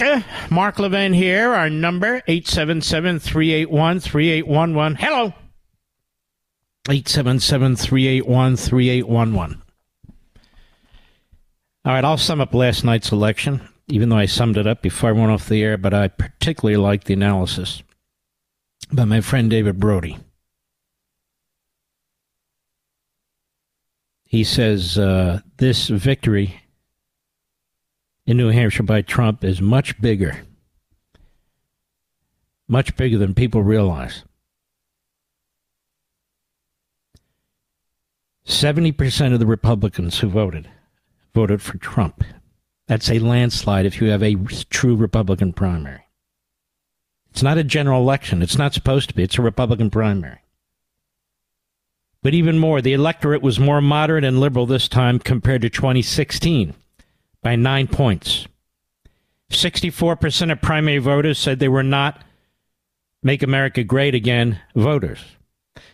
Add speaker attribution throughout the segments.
Speaker 1: America. Mark Levin here. Our number, 877-381-3811. Hello. 877-381-3811. All right, I'll sum up last night's election, even though I summed it up before I went off the air, but I particularly like the analysis by my friend David Brody. He says uh, this victory in New Hampshire by Trump is much bigger, much bigger than people realize. 70% of the Republicans who voted voted for Trump. That's a landslide if you have a true Republican primary. It's not a general election. It's not supposed to be. It's a Republican primary. But even more, the electorate was more moderate and liberal this time compared to 2016 by nine points. 64% of primary voters said they were not Make America Great Again voters.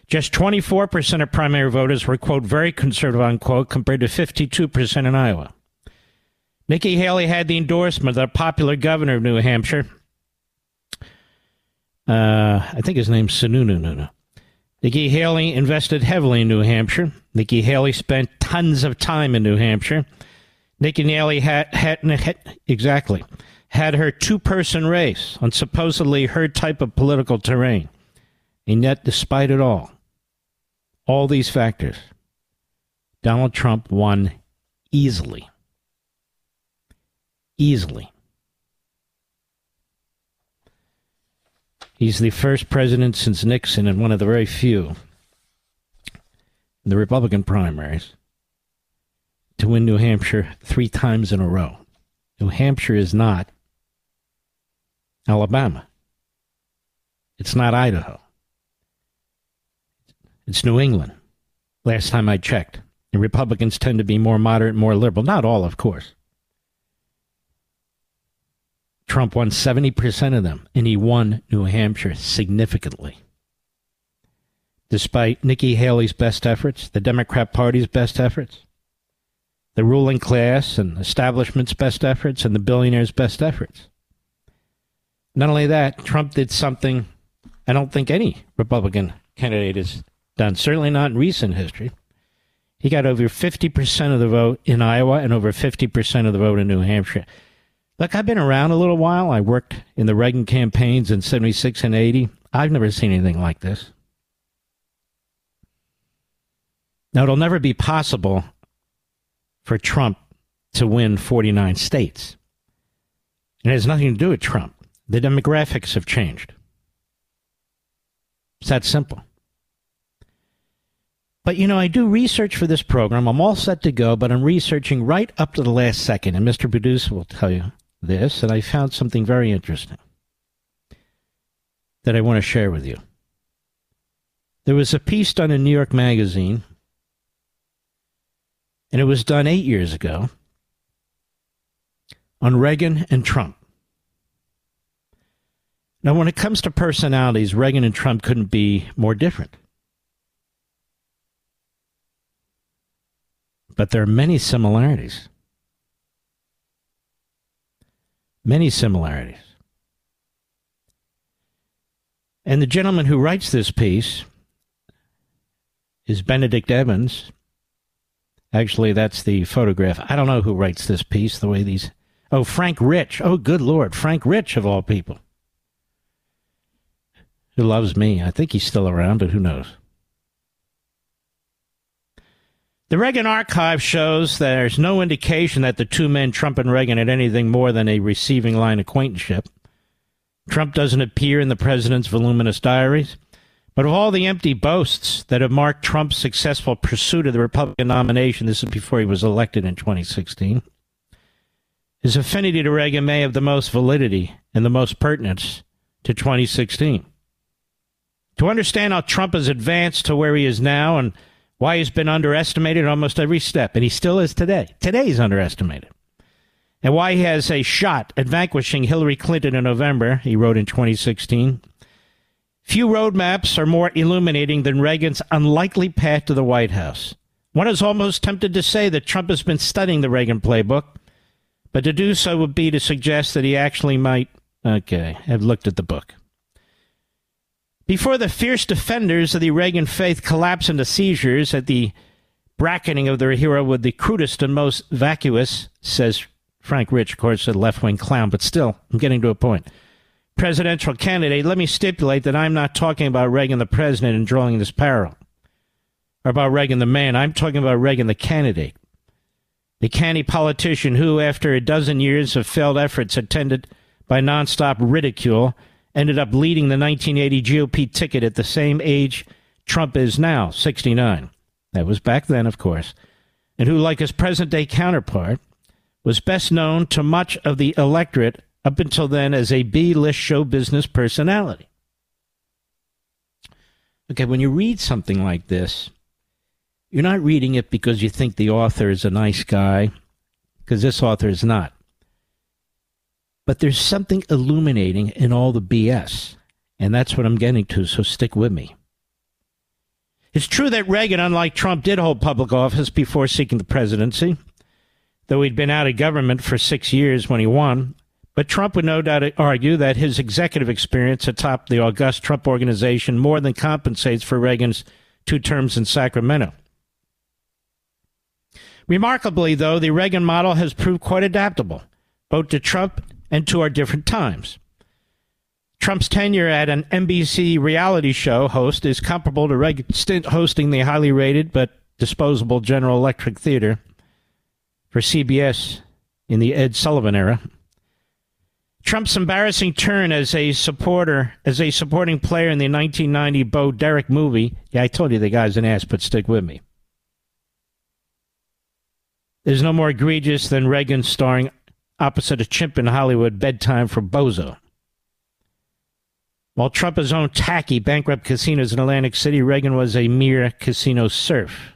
Speaker 1: Just 24% of primary voters were, quote, very conservative, unquote, compared to 52% in Iowa. Nikki Haley had the endorsement of the popular governor of New Hampshire. Uh, I think his name's Sununu. Nikki Haley invested heavily in New Hampshire. Nikki Haley spent tons of time in New Hampshire. Nikki Haley had, had, had exactly had her two-person race on supposedly her type of political terrain, and yet, despite it all, all these factors, Donald Trump won easily. Easily. He's the first president since Nixon and one of the very few in the Republican primaries to win New Hampshire three times in a row. New Hampshire is not Alabama. It's not Idaho. It's New England. Last time I checked. And Republicans tend to be more moderate, more liberal. Not all, of course. Trump won 70% of them, and he won New Hampshire significantly. Despite Nikki Haley's best efforts, the Democrat Party's best efforts, the ruling class and establishment's best efforts, and the billionaires' best efforts. Not only that, Trump did something I don't think any Republican candidate has done, certainly not in recent history. He got over 50% of the vote in Iowa and over 50% of the vote in New Hampshire. Look, I've been around a little while. I worked in the Reagan campaigns in 76 and 80. I've never seen anything like this. Now, it'll never be possible for Trump to win 49 states. It has nothing to do with Trump. The demographics have changed. It's that simple. But you know, I do research for this program. I'm all set to go, but I'm researching right up to the last second. And Mr. Producer will tell you this, and I found something very interesting that I want to share with you. There was a piece done in New York Magazine, and it was done eight years ago. on Reagan and Trump. Now, when it comes to personalities, Reagan and Trump couldn't be more different. But there are many similarities. Many similarities. And the gentleman who writes this piece is Benedict Evans. Actually, that's the photograph. I don't know who writes this piece the way these. Oh, Frank Rich. Oh, good Lord. Frank Rich, of all people. Who loves me. I think he's still around, but who knows? The Reagan archive shows there's no indication that the two men, Trump and Reagan, had anything more than a receiving line acquaintanceship. Trump doesn't appear in the president's voluminous diaries. But of all the empty boasts that have marked Trump's successful pursuit of the Republican nomination, this is before he was elected in 2016, his affinity to Reagan may have the most validity and the most pertinence to 2016. To understand how Trump has advanced to where he is now and why he's been underestimated almost every step, and he still is today. Today he's underestimated. And why he has a shot at vanquishing Hillary Clinton in November, he wrote in 2016. Few roadmaps are more illuminating than Reagan's unlikely path to the White House. One is almost tempted to say that Trump has been studying the Reagan playbook, but to do so would be to suggest that he actually might, okay, have looked at the book. Before the fierce defenders of the Reagan faith collapse into seizures at the bracketing of their hero with the crudest and most vacuous, says Frank Rich, of course, a left wing clown, but still, I'm getting to a point. Presidential candidate, let me stipulate that I'm not talking about Reagan the president and drawing this parallel, or about Reagan the man. I'm talking about Reagan the candidate, the canny politician who, after a dozen years of failed efforts attended by nonstop ridicule, ended up leading the 1980 GOP ticket at the same age Trump is now, 69. That was back then, of course. And who, like his present day counterpart, was best known to much of the electorate up until then as a B list show business personality. Okay, when you read something like this, you're not reading it because you think the author is a nice guy, because this author is not but there's something illuminating in all the BS. And that's what I'm getting to, so stick with me. It's true that Reagan, unlike Trump, did hold public office before seeking the presidency, though he'd been out of government for six years when he won. But Trump would no doubt argue that his executive experience atop the august Trump organization more than compensates for Reagan's two terms in Sacramento. Remarkably, though, the Reagan model has proved quite adaptable, both to Trump and to our different times. Trump's tenure at an NBC reality show host is comparable to Reagan's stint hosting the highly rated but disposable General Electric Theater for CBS in the Ed Sullivan era. Trump's embarrassing turn as a supporter, as a supporting player in the 1990 Bo Derek movie. Yeah, I told you the guy's an ass, but stick with me. There's no more egregious than Reagan starring opposite a chimp in Hollywood bedtime for Bonzo. While Trump has owned tacky, bankrupt casinos in Atlantic City, Reagan was a mere casino serf.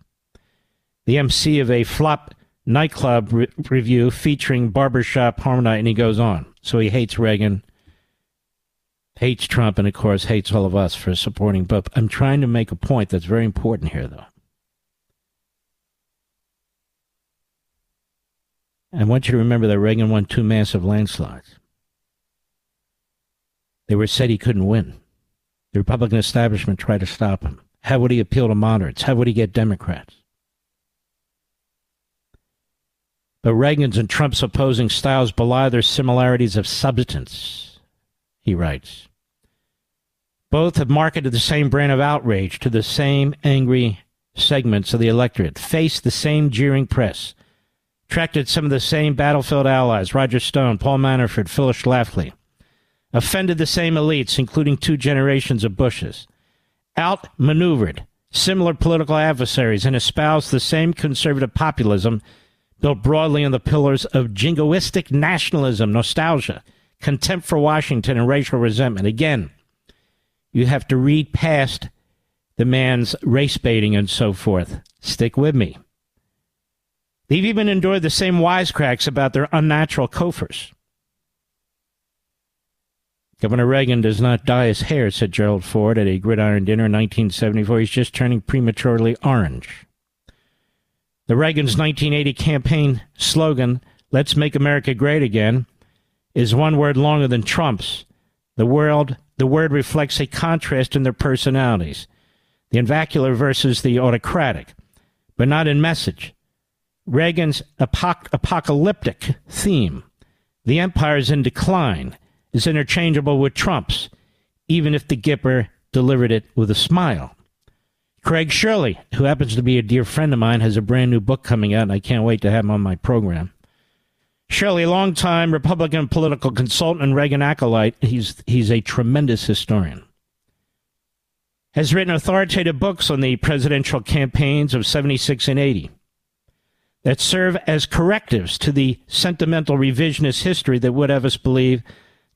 Speaker 1: The MC of a flop nightclub re- review featuring barbershop harmony, and he goes on. So he hates Reagan, hates Trump, and of course hates all of us for supporting. But I'm trying to make a point that's very important here, though. I want you to remember that Reagan won two massive landslides. They were said he couldn't win. The Republican establishment tried to stop him. How would he appeal to moderates? How would he get Democrats? But Reagan's and Trump's opposing styles belie their similarities of substance, he writes. Both have marketed the same brand of outrage to the same angry segments of the electorate, faced the same jeering press, attracted some of the same battlefield allies Roger Stone, Paul Manafort, Phyllis Schlafly, offended the same elites, including two generations of Bushes, outmaneuvered similar political adversaries, and espoused the same conservative populism built broadly on the pillars of jingoistic nationalism, nostalgia, contempt for Washington, and racial resentment. Again, you have to read past the man's race baiting and so forth. Stick with me. They've even endured the same wisecracks about their unnatural coffers. Governor Reagan does not dye his hair, said Gerald Ford at a gridiron dinner in 1974. He's just turning prematurely orange. The Reagan's 1980 campaign slogan, Let's Make America Great Again, is one word longer than Trump's. The world the word reflects a contrast in their personalities. The invacular versus the autocratic, but not in message. Reagan's apoc- apocalyptic theme, the empire is in decline, is interchangeable with Trump's, even if the Gipper delivered it with a smile. Craig Shirley, who happens to be a dear friend of mine, has a brand new book coming out, and I can't wait to have him on my program. Shirley, longtime Republican political consultant and Reagan acolyte, he's, he's a tremendous historian, has written authoritative books on the presidential campaigns of 76 and 80 that serve as correctives to the sentimental revisionist history that would have us believe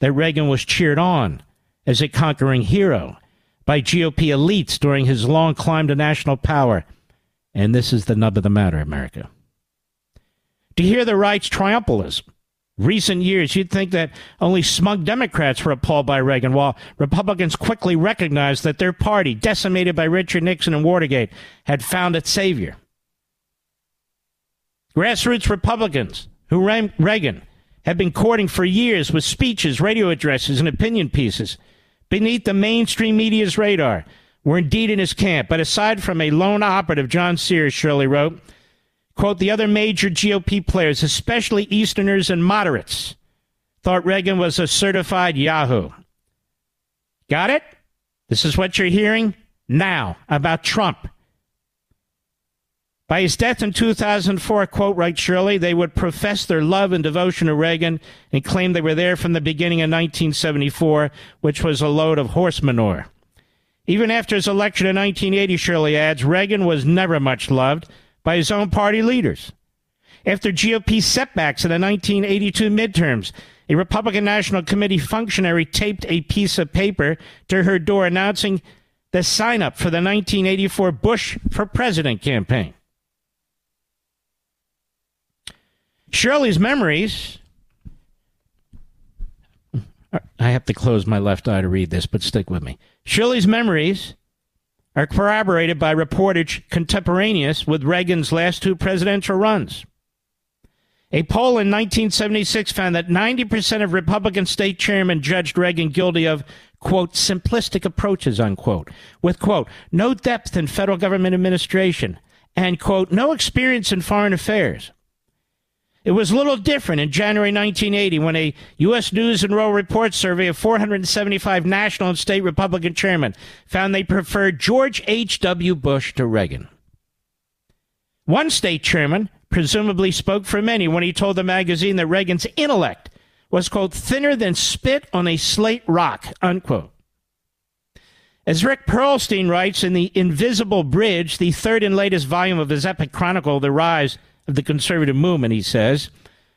Speaker 1: that Reagan was cheered on as a conquering hero by GOP elites during his long climb to national power. And this is the nub of the matter, America. To hear the right's triumphalism, recent years, you'd think that only smug Democrats were appalled by Reagan, while Republicans quickly recognized that their party, decimated by Richard Nixon and Watergate, had found its savior. Grassroots Republicans who Reagan had been courting for years with speeches, radio addresses, and opinion pieces beneath the mainstream media's radar were indeed in his camp. But aside from a lone operative, John Sears Shirley wrote, quote, the other major GOP players, especially Easterners and moderates, thought Reagan was a certified Yahoo. Got it? This is what you're hearing now about Trump. By his death in 2004, quote, writes Shirley, they would profess their love and devotion to Reagan and claim they were there from the beginning in 1974, which was a load of horse manure. Even after his election in 1980, Shirley adds, Reagan was never much loved by his own party leaders. After GOP setbacks in the 1982 midterms, a Republican National Committee functionary taped a piece of paper to her door announcing the sign up for the 1984 Bush for President campaign. Shirley's memories. I have to close my left eye to read this, but stick with me. Shirley's memories are corroborated by reportage contemporaneous with Reagan's last two presidential runs. A poll in 1976 found that 90% of Republican state chairmen judged Reagan guilty of, quote, simplistic approaches, unquote, with, quote, no depth in federal government administration and, quote, no experience in foreign affairs. It was a little different in January 1980 when a U.S. News and World Report survey of 475 national and state Republican chairmen found they preferred George H.W. Bush to Reagan. One state chairman presumably spoke for many when he told the magazine that Reagan's intellect was, quote, thinner than spit on a slate rock, unquote. As Rick Perlstein writes in The Invisible Bridge, the third and latest volume of his epic chronicle, The Rise of the conservative movement, he says.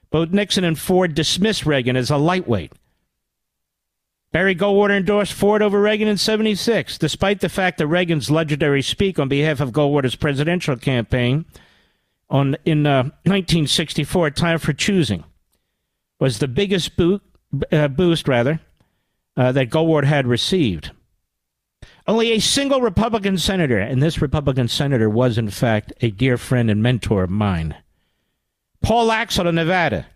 Speaker 1: Both Nixon and Ford dismissed Reagan as a lightweight. Barry Goldwater endorsed Ford over Reagan in 76, despite the fact that Reagan's legendary speak on behalf of Goldwater's presidential campaign on, in uh, 1964, Time for Choosing, was the biggest boot, uh, boost rather, uh, that Goldwater had received. Only a single Republican senator, and this Republican senator was, in fact, a dear friend and mentor of mine, Paul Laxalt of Nevada,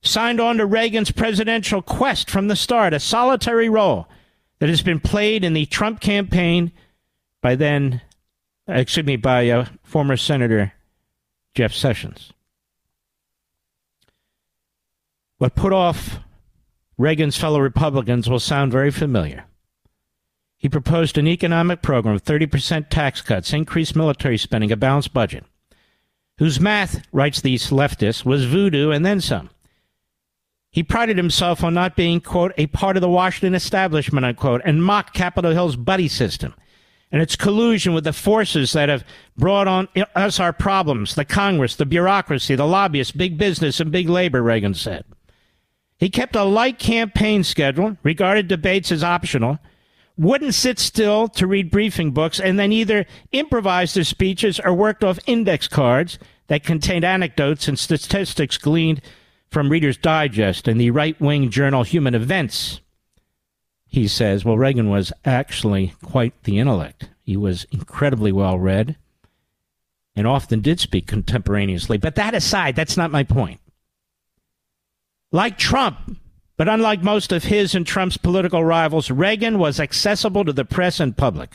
Speaker 1: signed on to Reagan's presidential quest from the start, a solitary role that has been played in the Trump campaign by then, excuse me, by uh, former Senator Jeff Sessions. What put off Reagan's fellow Republicans will sound very familiar. He proposed an economic program of 30% tax cuts, increased military spending, a balanced budget, whose math, writes these leftists, was voodoo and then some. He prided himself on not being, quote, a part of the Washington establishment, unquote, and mocked Capitol Hill's buddy system and its collusion with the forces that have brought on us our problems the Congress, the bureaucracy, the lobbyists, big business, and big labor, Reagan said. He kept a light campaign schedule, regarded debates as optional, wouldn't sit still to read briefing books and then either improvised their speeches or worked off index cards that contained anecdotes and statistics gleaned from Reader's Digest and the right wing journal Human Events. He says, well, Reagan was actually quite the intellect. He was incredibly well read and often did speak contemporaneously. But that aside, that's not my point. Like Trump, but unlike most of his and Trump's political rivals, Reagan was accessible to the press and public.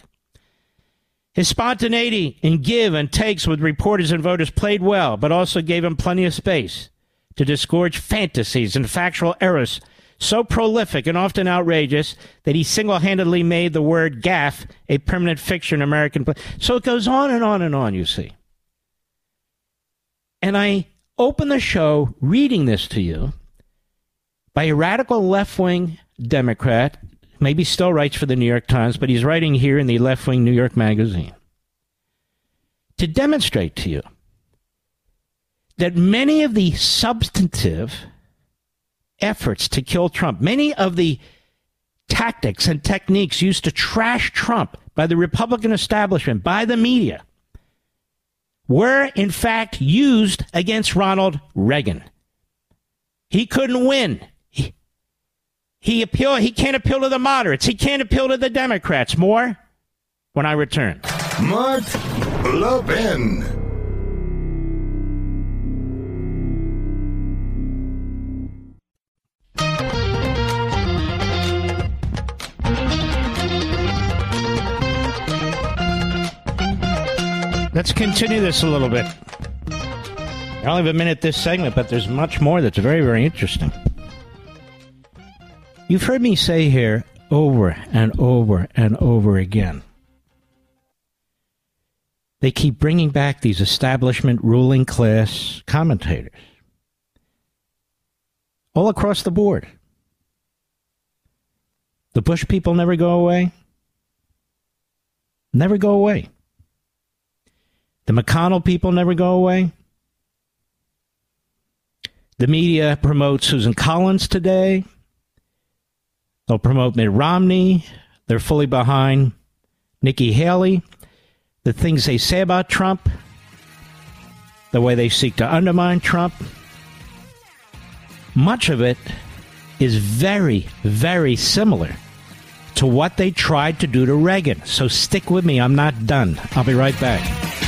Speaker 1: His spontaneity in give and takes with reporters and voters played well, but also gave him plenty of space to disgorge fantasies and factual errors so prolific and often outrageous that he single handedly made the word gaffe a permanent fixture in American. So it goes on and on and on, you see. And I open the show reading this to you by a radical left wing Democrat, maybe still writes for the New York Times, but he's writing here in the left wing New York Magazine to demonstrate to you that many of the substantive efforts to kill Trump, many of the tactics and techniques used to trash Trump by the Republican establishment, by the media, were in fact used against Ronald Reagan. He couldn't win. He appeal. He can't appeal to the moderates. He can't appeal to the Democrats. More when I return.
Speaker 2: Mark Levin.
Speaker 1: Let's continue this a little bit. I only have a minute this segment, but there's much more that's very, very interesting. You've heard me say here over and over and over again. They keep bringing back these establishment ruling class commentators all across the board. The Bush people never go away. Never go away. The McConnell people never go away. The media promotes Susan Collins today. They'll promote Mitt Romney. They're fully behind Nikki Haley. The things they say about Trump, the way they seek to undermine Trump, much of it is very, very similar to what they tried to do to Reagan. So stick with me. I'm not done. I'll be right back.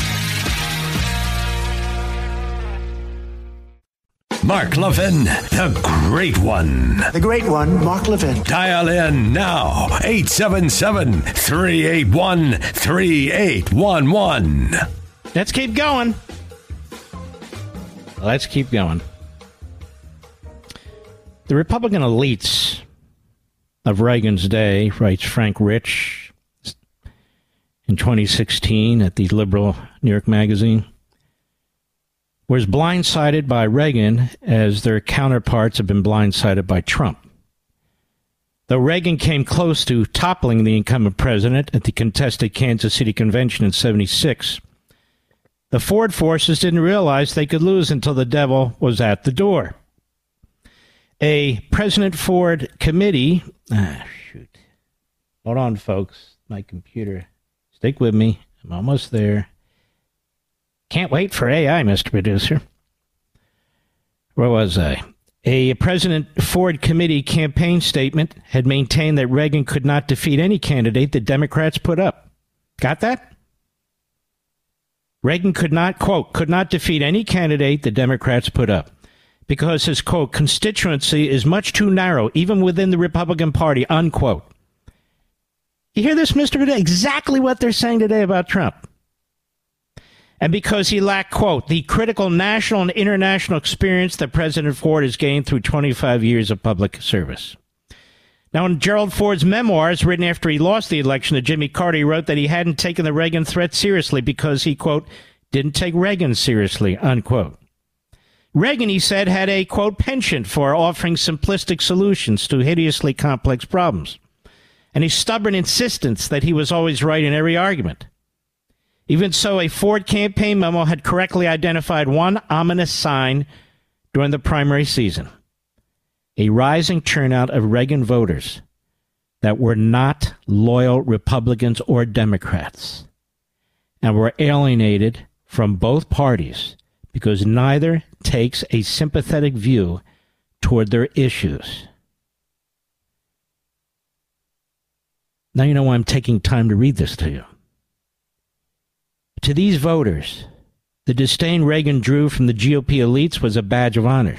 Speaker 3: Mark Levin, the great one.
Speaker 4: The great one, Mark Levin.
Speaker 3: Dial in now, 877 381 3811.
Speaker 1: Let's keep going. Let's keep going. The Republican elites of Reagan's day, writes Frank Rich in 2016 at the liberal New York Magazine was blindsided by Reagan as their counterparts have been blindsided by Trump. Though Reagan came close to toppling the incumbent president at the contested Kansas City convention in 76, the Ford forces didn't realize they could lose until the devil was at the door. A President Ford committee. Ah, shoot. Hold on, folks. My computer. Stick with me. I'm almost there. Can't wait for AI, Mr. Producer. Where was I? A President Ford committee campaign statement had maintained that Reagan could not defeat any candidate the Democrats put up. Got that? Reagan could not, quote, could not defeat any candidate the Democrats put up because his, quote, constituency is much too narrow, even within the Republican Party, unquote. You hear this, Mr. Today? Exactly what they're saying today about Trump and because he lacked, quote, the critical national and international experience that President Ford has gained through 25 years of public service. Now, in Gerald Ford's memoirs, written after he lost the election to Jimmy Carter, he wrote that he hadn't taken the Reagan threat seriously because he, quote, didn't take Reagan seriously, unquote. Reagan, he said, had a, quote, penchant for offering simplistic solutions to hideously complex problems, and a stubborn insistence that he was always right in every argument. Even so, a Ford campaign memo had correctly identified one ominous sign during the primary season a rising turnout of Reagan voters that were not loyal Republicans or Democrats and were alienated from both parties because neither takes a sympathetic view toward their issues. Now you know why I'm taking time to read this to you. To these voters, the disdain Reagan drew from the GOP elites was a badge of honor.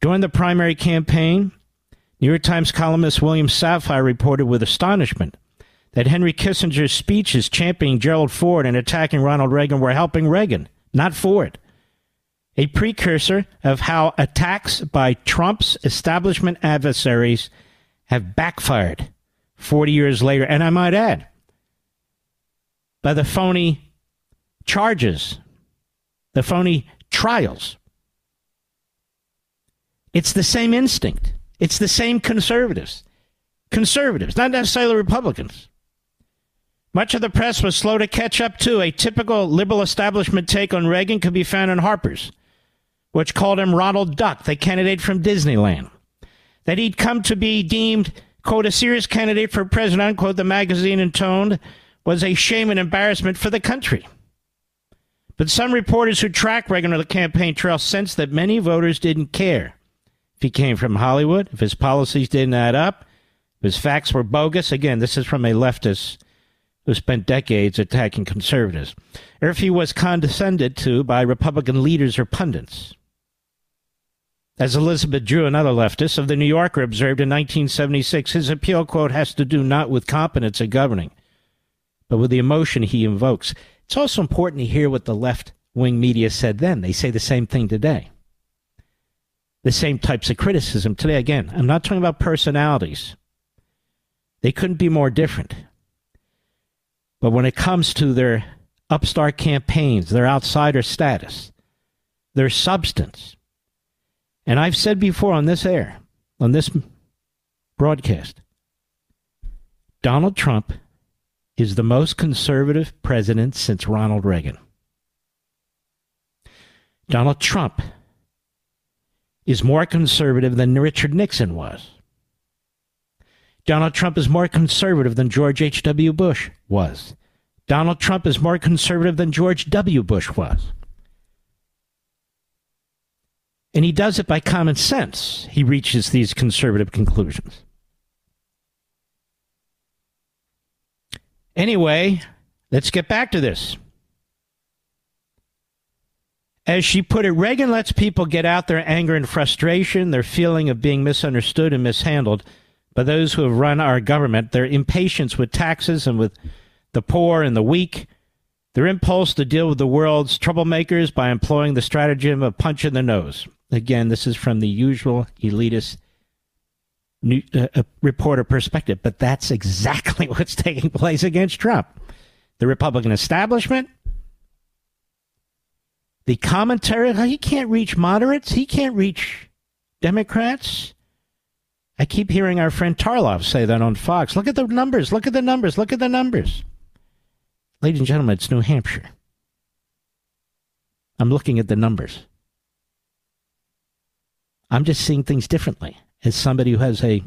Speaker 1: During the primary campaign, New York Times columnist William Safire reported with astonishment that Henry Kissinger's speeches championing Gerald Ford and attacking Ronald Reagan were helping Reagan, not Ford. A precursor of how attacks by Trump's establishment adversaries have backfired 40 years later. And I might add, by the phony charges, the phony trials. It's the same instinct. It's the same conservatives. Conservatives, not necessarily Republicans. Much of the press was slow to catch up to. A typical liberal establishment take on Reagan could be found in Harper's, which called him Ronald Duck, the candidate from Disneyland. That he'd come to be deemed, quote, a serious candidate for president, unquote, the magazine intoned, was a shame and embarrassment for the country. But some reporters who track Reagan on the campaign trail sensed that many voters didn't care if he came from Hollywood, if his policies didn't add up, if his facts were bogus. Again, this is from a leftist who spent decades attacking conservatives, or if he was condescended to by Republican leaders or pundits. As Elizabeth Drew, another leftist of the New Yorker, observed in 1976, his appeal, quote, has to do not with competence at governing, with the emotion he invokes. It's also important to hear what the left wing media said then. They say the same thing today. The same types of criticism today. Again, I'm not talking about personalities. They couldn't be more different. But when it comes to their upstart campaigns, their outsider status, their substance, and I've said before on this air, on this broadcast, Donald Trump is the most conservative president since Ronald Reagan. Donald Trump is more conservative than Richard Nixon was. Donald Trump is more conservative than George H.W. Bush was. Donald Trump is more conservative than George W. Bush was. And he does it by common sense. He reaches these conservative conclusions. Anyway, let's get back to this. As she put it, Reagan lets people get out their anger and frustration, their feeling of being misunderstood and mishandled by those who have run our government, their impatience with taxes and with the poor and the weak, their impulse to deal with the world's troublemakers by employing the stratagem of punch in the nose. Again, this is from the usual elitist new, uh, reporter perspective, but that's exactly what's taking place against Trump. The Republican establishment, the commentary, he can't reach moderates, he can't reach Democrats. I keep hearing our friend Tarlov say that on Fox. Look at the numbers, look at the numbers, look at the numbers. Ladies and gentlemen, it's New Hampshire. I'm looking at the numbers. I'm just seeing things differently as somebody who has a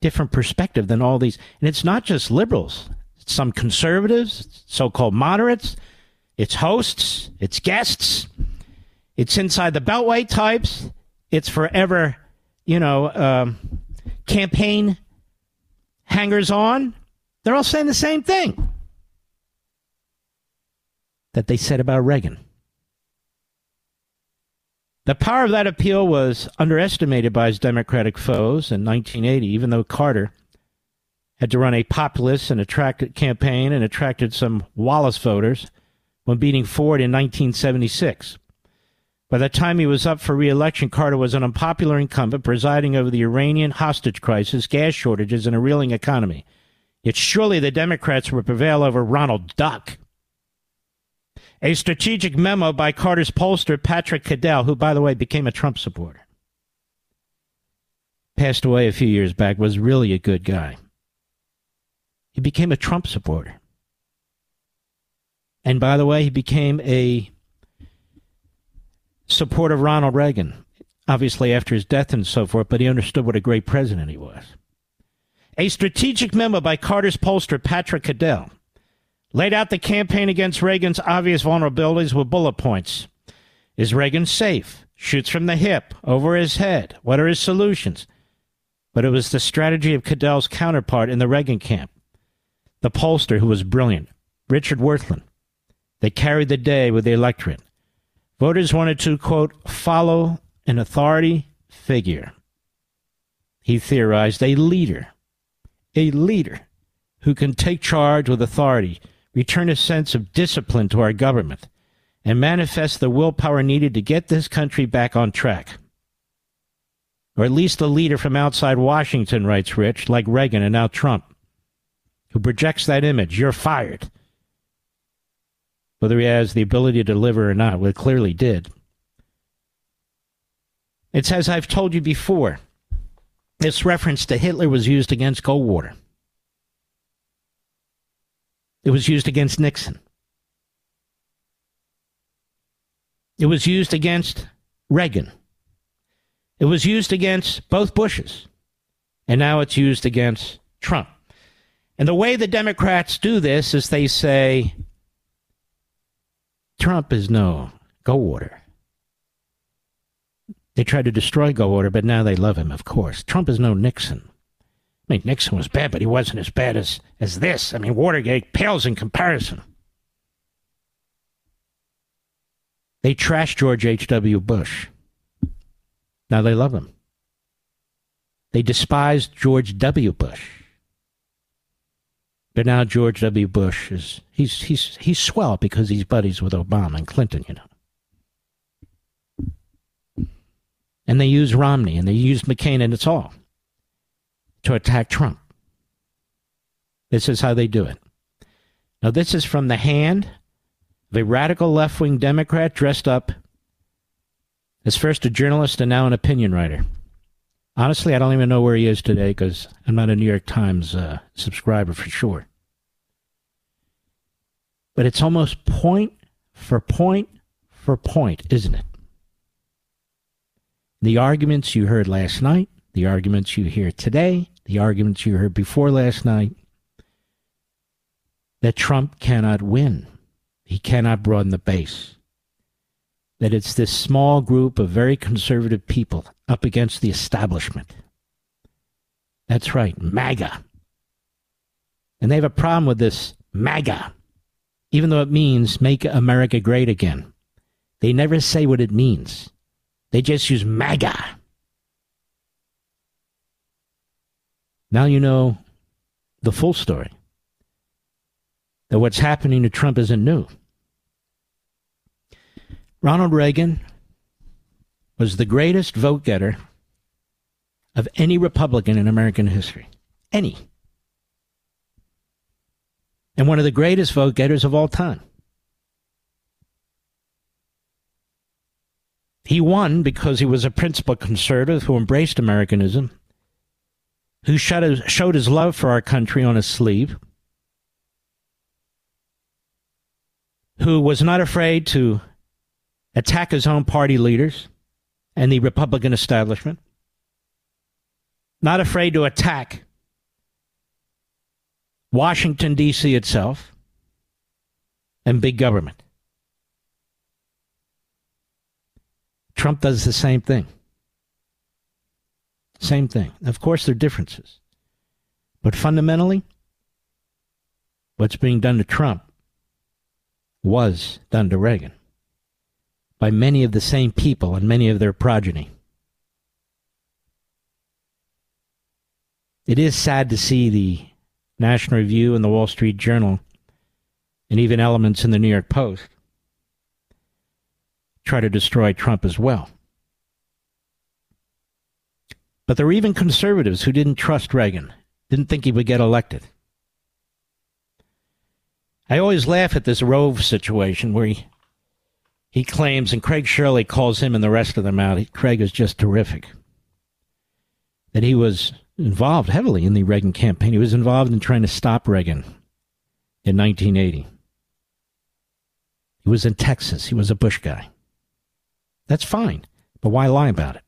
Speaker 1: different perspective than all these. And it's not just liberals, it's some conservatives, so called moderates, it's hosts, it's guests, it's inside the Beltway types, it's forever, you know, um, campaign hangers on. They're all saying the same thing that they said about Reagan. The power of that appeal was underestimated by his Democratic foes in 1980, even though Carter had to run a populist and attracted campaign and attracted some Wallace voters when beating Ford in 1976. By the time he was up for re-election, Carter was an unpopular incumbent presiding over the Iranian hostage crisis, gas shortages, and a reeling economy. Yet surely the Democrats would prevail over Ronald Duck. A strategic memo by Carter's pollster, Patrick Caddell, who, by the way, became a Trump supporter, passed away a few years back, was really a good guy. He became a Trump supporter. And by the way, he became a supporter of Ronald Reagan, obviously after his death and so forth, but he understood what a great president he was. A strategic memo by Carter's pollster, Patrick Caddell, laid out the campaign against Reagan's obvious vulnerabilities with bullet points. Is Reagan safe? Shoots from the hip, over his head. What are his solutions? But it was the strategy of Caddell's counterpart in the Reagan camp, the pollster who was brilliant, Richard Wirthlin. They carried the day with the electorate. Voters wanted to, quote, follow an authority figure. He theorized a leader, a leader who can take charge with authority, return a sense of discipline to our government, and manifest the willpower needed to get this country back on track. Or at least a leader from outside Washington, writes Rich, like Reagan and now Trump, who projects that image. You're fired. Whether he has the ability to deliver or not, well, clearly did. It says, I've told you before, this reference to Hitler was used against Goldwater. It was used against Nixon. It was used against Reagan. It was used against both Bushes. And now it's used against Trump. And the way the Democrats do this is they say, Trump is no Goldwater. They tried to destroy Goldwater, but now they love him, of course. Trump is no Nixon. I mean, Nixon was bad, but he wasn't as bad as, as this. I mean, Watergate pales in comparison. They trashed George H.W. Bush. Now they love him. They despised George W. Bush. But now George W. Bush is he's he's he's swell because he's buddies with Obama and Clinton, you know. And they use Romney and they use McCain and it's all to attack Trump. This is how they do it. Now this is from the hand of a radical left wing Democrat dressed up as first a journalist and now an opinion writer. Honestly, I don't even know where he is today because I'm not a New York Times uh, subscriber for sure. But it's almost point for point for point, isn't it? The arguments you heard last night, the arguments you hear today, the arguments you heard before last night, that Trump cannot win. He cannot broaden the base that it's this small group of very conservative people up against the establishment. That's right, MAGA. And they have a problem with this MAGA, even though it means make America great again. They never say what it means, they just use MAGA. Now you know the full story. That what's happening to Trump isn't new. Ronald Reagan was the greatest vote getter of any Republican in American history. Any. And one of the greatest vote getters of all time. He won because he was a principled conservative who embraced Americanism, who showed his love for our country on his sleeve, who was not afraid to attack his own party leaders and the Republican establishment, not afraid to attack Washington, D.C. itself, and big government. Trump does the same thing. Same thing. Of course, there are differences. But fundamentally, what's being done to Trump was done to Reagan by many of the same people and many of their progeny. It is sad to see the National Review and the Wall Street Journal, and even elements in the New York Post, try to destroy Trump as well. But there were even conservatives who didn't trust Reagan, didn't think he would get elected. I always laugh at this Rove situation where he he claims, and Craig Shirley calls him and the rest of them out. Craig is just terrific. That he was involved heavily in the Reagan campaign. He was involved in trying to stop Reagan in 1980. He was in Texas. He was a Bush guy. That's fine, but why lie about it?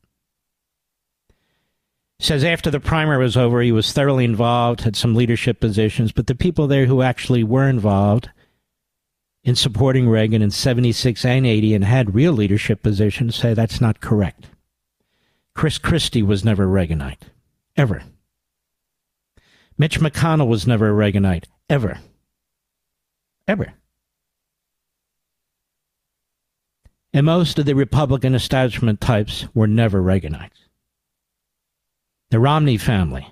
Speaker 1: Says after the primary was over, he was thoroughly involved, had some leadership positions, but the people there who actually were involved in supporting Reagan in 76 and 80 and had real leadership positions say that's not correct. Chris Christie was never Reaganite, ever. Mitch McConnell was never a Reaganite, ever. Ever. And most of the Republican establishment types were never Reaganites. The Romney family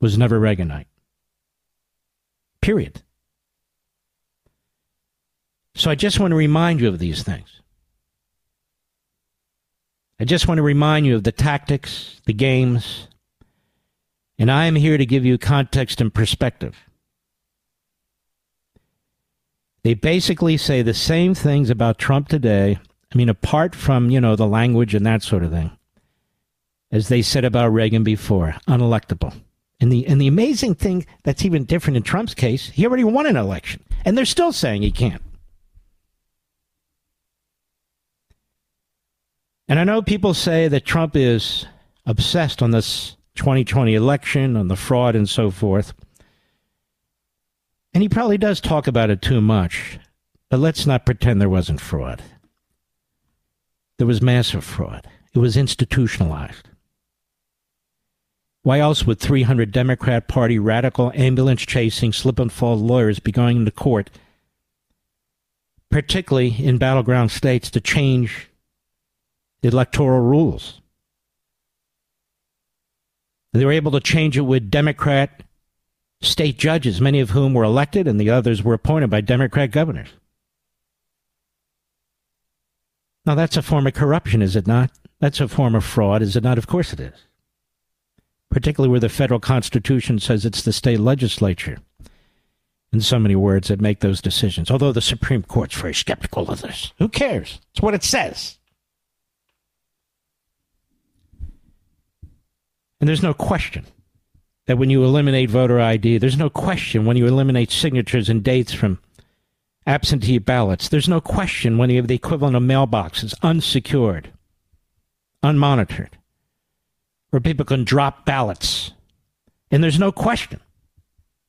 Speaker 1: was never Reaganite. Period. So I just want to remind you of these things. I just want to remind you of the tactics, the games, and I am here to give you context and perspective. They basically say the same things about Trump today. I mean, apart from, you know, the language and that sort of thing, as they said about Reagan before, unelectable. And the and the amazing thing that's even different in Trump's case, he already won an election, and they're still saying he can't. And I know people say that Trump is obsessed on this 2020 election, on the fraud and so forth. And he probably does talk about it too much. But let's not pretend there wasn't fraud. There was massive fraud, it was institutionalized. Why else would 300 Democrat Party radical ambulance chasing slip and fall lawyers be going to court, particularly in battleground states, to change the electoral rules. They were able to change it with Democrat state judges, many of whom were elected and the others were appointed by Democrat governors. Now, that's a form of corruption, is it not? That's a form of fraud, is it not? Of course it is. Particularly where the federal constitution says it's the state legislature, in so many words, that make those decisions. Although the Supreme Court's very skeptical of this. Who cares? It's what it says. And there's no question that when you eliminate voter ID, there's no question when you eliminate signatures and dates from absentee ballots, there's no question when you have the equivalent of mailboxes unsecured, unmonitored, where people can drop ballots. And there's no question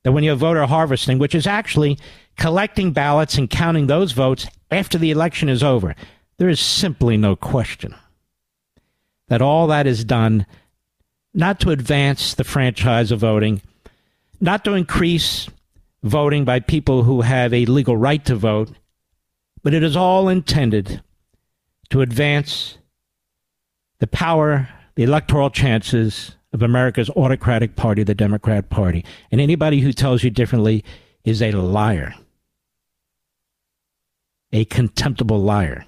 Speaker 1: that when you have voter harvesting, which is actually collecting ballots and counting those votes after the election is over, there is simply no question that all that is done not to advance the franchise of voting, not to increase voting by people who have a legal right to vote, but it is all intended to advance the power, the electoral chances of America's autocratic party, the Democrat Party. And anybody who tells you differently is a liar, a contemptible liar.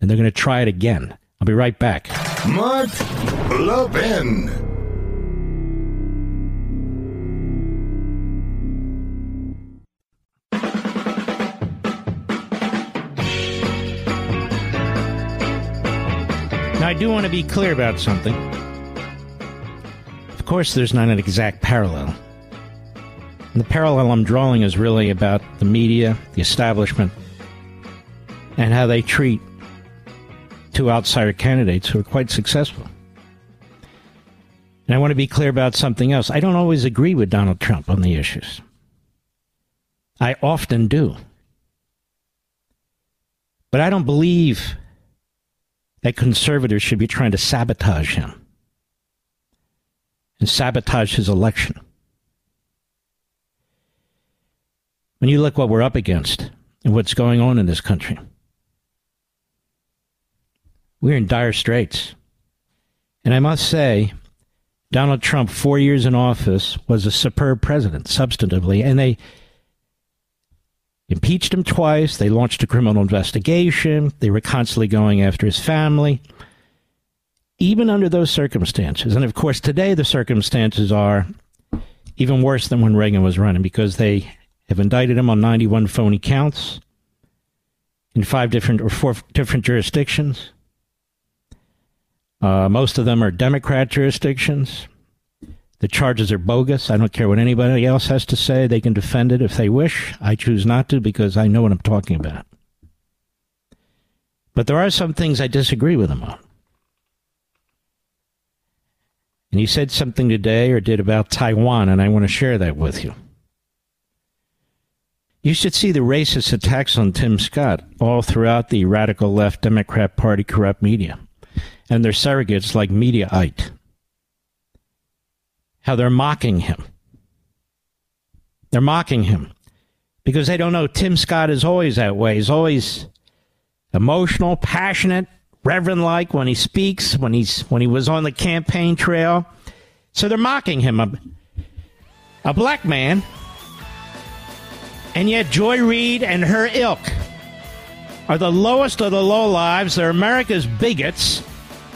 Speaker 1: And they're going to try it again. I'll be right back.
Speaker 2: Mark Levin.
Speaker 1: Now, I do want to be clear about something. Of course, there's not an exact parallel. And the parallel I'm drawing is really about the media, the establishment, and how they treat two outsider candidates who are quite successful. And I want to be clear about something else. I don't always agree with Donald Trump on the issues. I often do. But I don't believe that conservatives should be trying to sabotage him and sabotage his election. When you look what we're up against and what's going on in this country, we're in dire straits. And I must say, Donald Trump, four years in office, was a superb president, substantively, and they impeached him twice. They launched a criminal investigation. They were constantly going after his family. Even under those circumstances, and of course, today the circumstances are even worse than when Reagan was running because they have indicted him on 91 phony counts in five different or four different jurisdictions. Uh, most of them are Democrat jurisdictions. The charges are bogus. I don't care what anybody else has to say. They can defend it if they wish. I choose not to because I know what I'm talking about. But there are some things I disagree with him on. And he said something today or did about Taiwan, and I want to share that with you. You should see the racist attacks on Tim Scott all throughout the radical left Democrat Party corrupt media and their surrogates like Mediaite. How they're mocking him. They're mocking him because they don't know Tim Scott is always that way. He's always emotional, passionate, reverend like when he speaks, when he's when he was on the campaign trail. So they're mocking him. A, a black man and yet, Joy Reid and her ilk are the lowest of the low lives. They're America's bigots,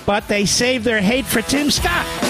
Speaker 1: but they save their hate for Tim Scott.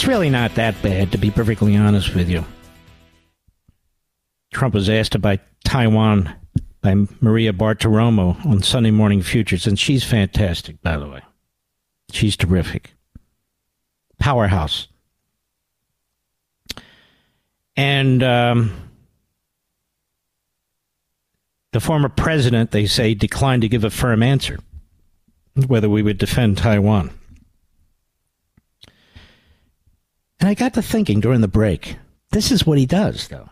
Speaker 1: It's really not that bad, to be perfectly honest with you. Trump was asked about Taiwan by Maria Bartiromo on Sunday Morning Futures, and she's fantastic, by the way. She's terrific. Powerhouse. And um, the former president, they say, declined to give a firm answer whether we would defend Taiwan. And I got to thinking during the break this is what he does, though.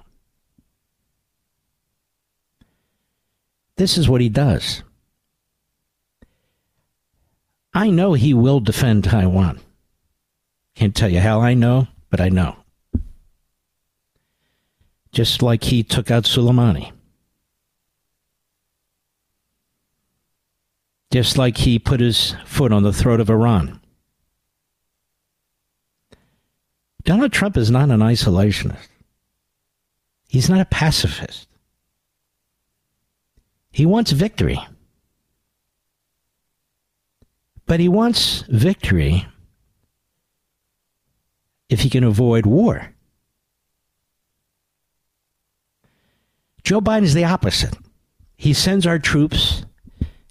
Speaker 1: This is what he does. I know he will defend Taiwan. Can't tell you how I know, but I know. Just like he took out Soleimani. just like he put his foot on the throat of Iran. Donald Trump is not an isolationist. He's not a pacifist. He wants victory. But he wants victory if he can avoid war. Joe Biden is the opposite. He sends our troops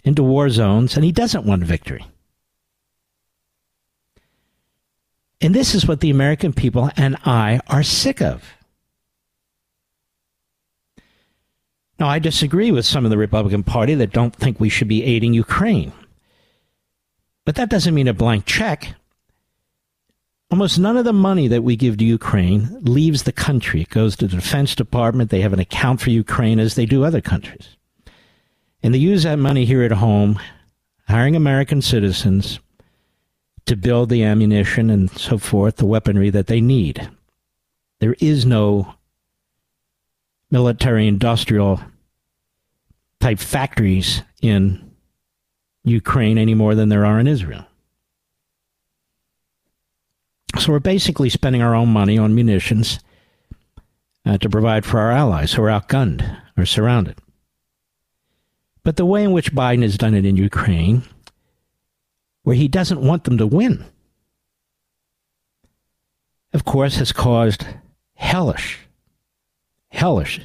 Speaker 1: into war zones, and he doesn't want victory. And this is what the American people and I are sick of. Now, I disagree with some of the Republican Party that don't think we should be aiding Ukraine. But that doesn't mean a blank check. Almost none of the money that we give to Ukraine leaves the country. It goes to the Defense Department. They have an account for Ukraine as they do other countries. And they use that money here at home, hiring American citizens to build the ammunition and so forth, the weaponry that they need. There is no military industrial type factories in Ukraine any more than there are in Israel. So we're basically spending our own money on munitions uh, to provide for our allies who are outgunned or surrounded. But the way in which Biden has done it in Ukraine, where he doesn't want them to win, of course, has caused hellish, hellish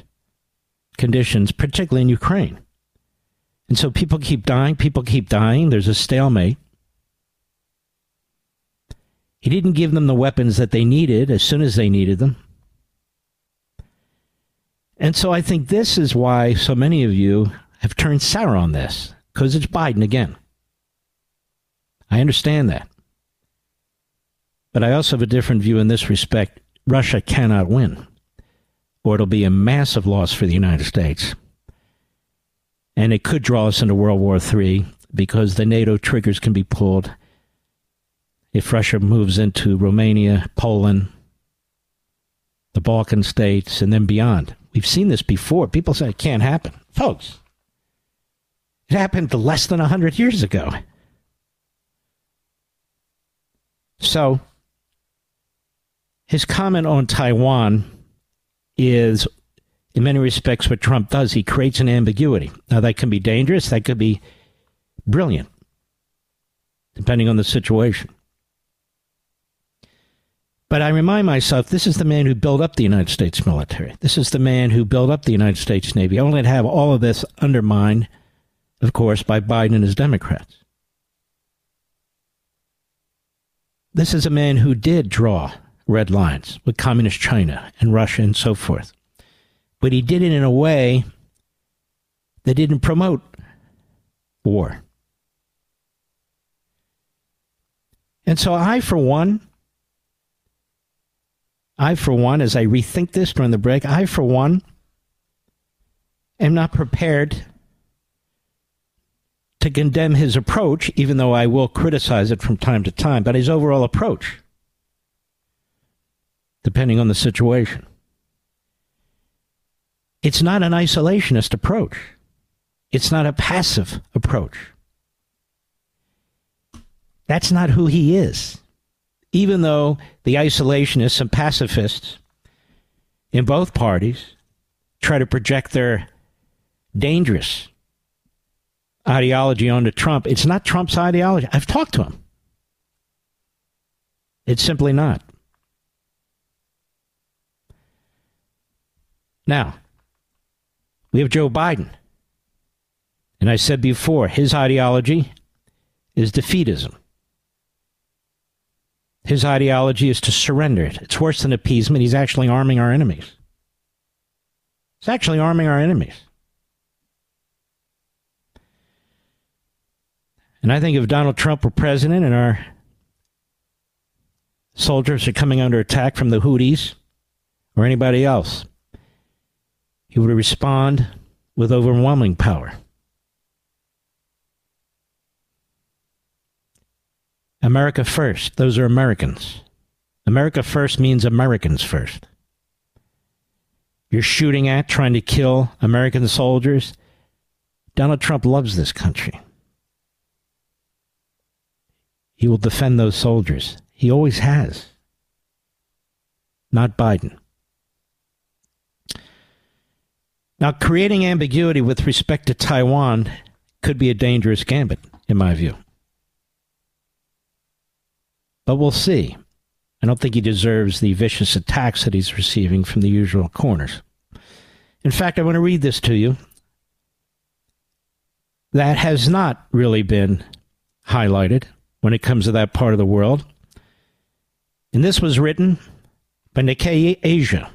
Speaker 1: conditions, particularly in Ukraine. And so people keep dying, people keep dying. There's a stalemate. He didn't give them the weapons that they needed as soon as they needed them. And so I think this is why so many of you have turned sour on this because it's Biden again. I understand that. But I also have a different view in this respect. Russia cannot win, or it'll be a massive loss for the United States. And it could draw us into World War III because the NATO triggers can be pulled if Russia moves into Romania, Poland, the Balkan states, and then beyond. We've seen this before. People say it can't happen. Folks, it happened less than 100 years ago. So, his comment on Taiwan is, in many respects, what Trump does. He creates an ambiguity. Now, that can be dangerous, that could be brilliant, depending on the situation. But I remind myself this is the man who built up the United States military. This is the man who built up the United States Navy, only to have all of this undermined, of course, by Biden and his Democrats. This is a man who did draw red lines with Communist China and Russia and so forth. But he did it in a way that didn't promote war. And so I, for one, I, for one, as I rethink this during the break, I, for one, am not prepared to condemn his approach, even though I will criticize it from time to time, but his overall approach, depending on the situation. It's not an isolationist approach. It's not a passive approach. That's not who he is even though the isolationists and pacifists in both parties try to project their dangerous ideology onto Trump, it's not Trump's ideology. I've talked to him. It's simply not. Now, we have Joe Biden. And I said before, his ideology is defeatism. His ideology is to surrender it. It's worse than appeasement. He's actually arming our enemies. He's actually arming our enemies. And I think if Donald Trump were president and our soldiers are coming under attack from the Houthis or anybody else, he would respond with overwhelming power. America first. Those are Americans. America first means Americans first. You're shooting at, trying to kill American soldiers. Donald Trump loves this country. He will defend those soldiers. He always has. Not Biden. Now, creating ambiguity with respect to Taiwan could be a dangerous gambit, in my view. But we'll see. I don't think he deserves the vicious attacks that he's receiving from the usual corners. In fact, I want to read this to you. That has not really been highlighted when it comes to that part of the world. And this was written by Nikkei Asia.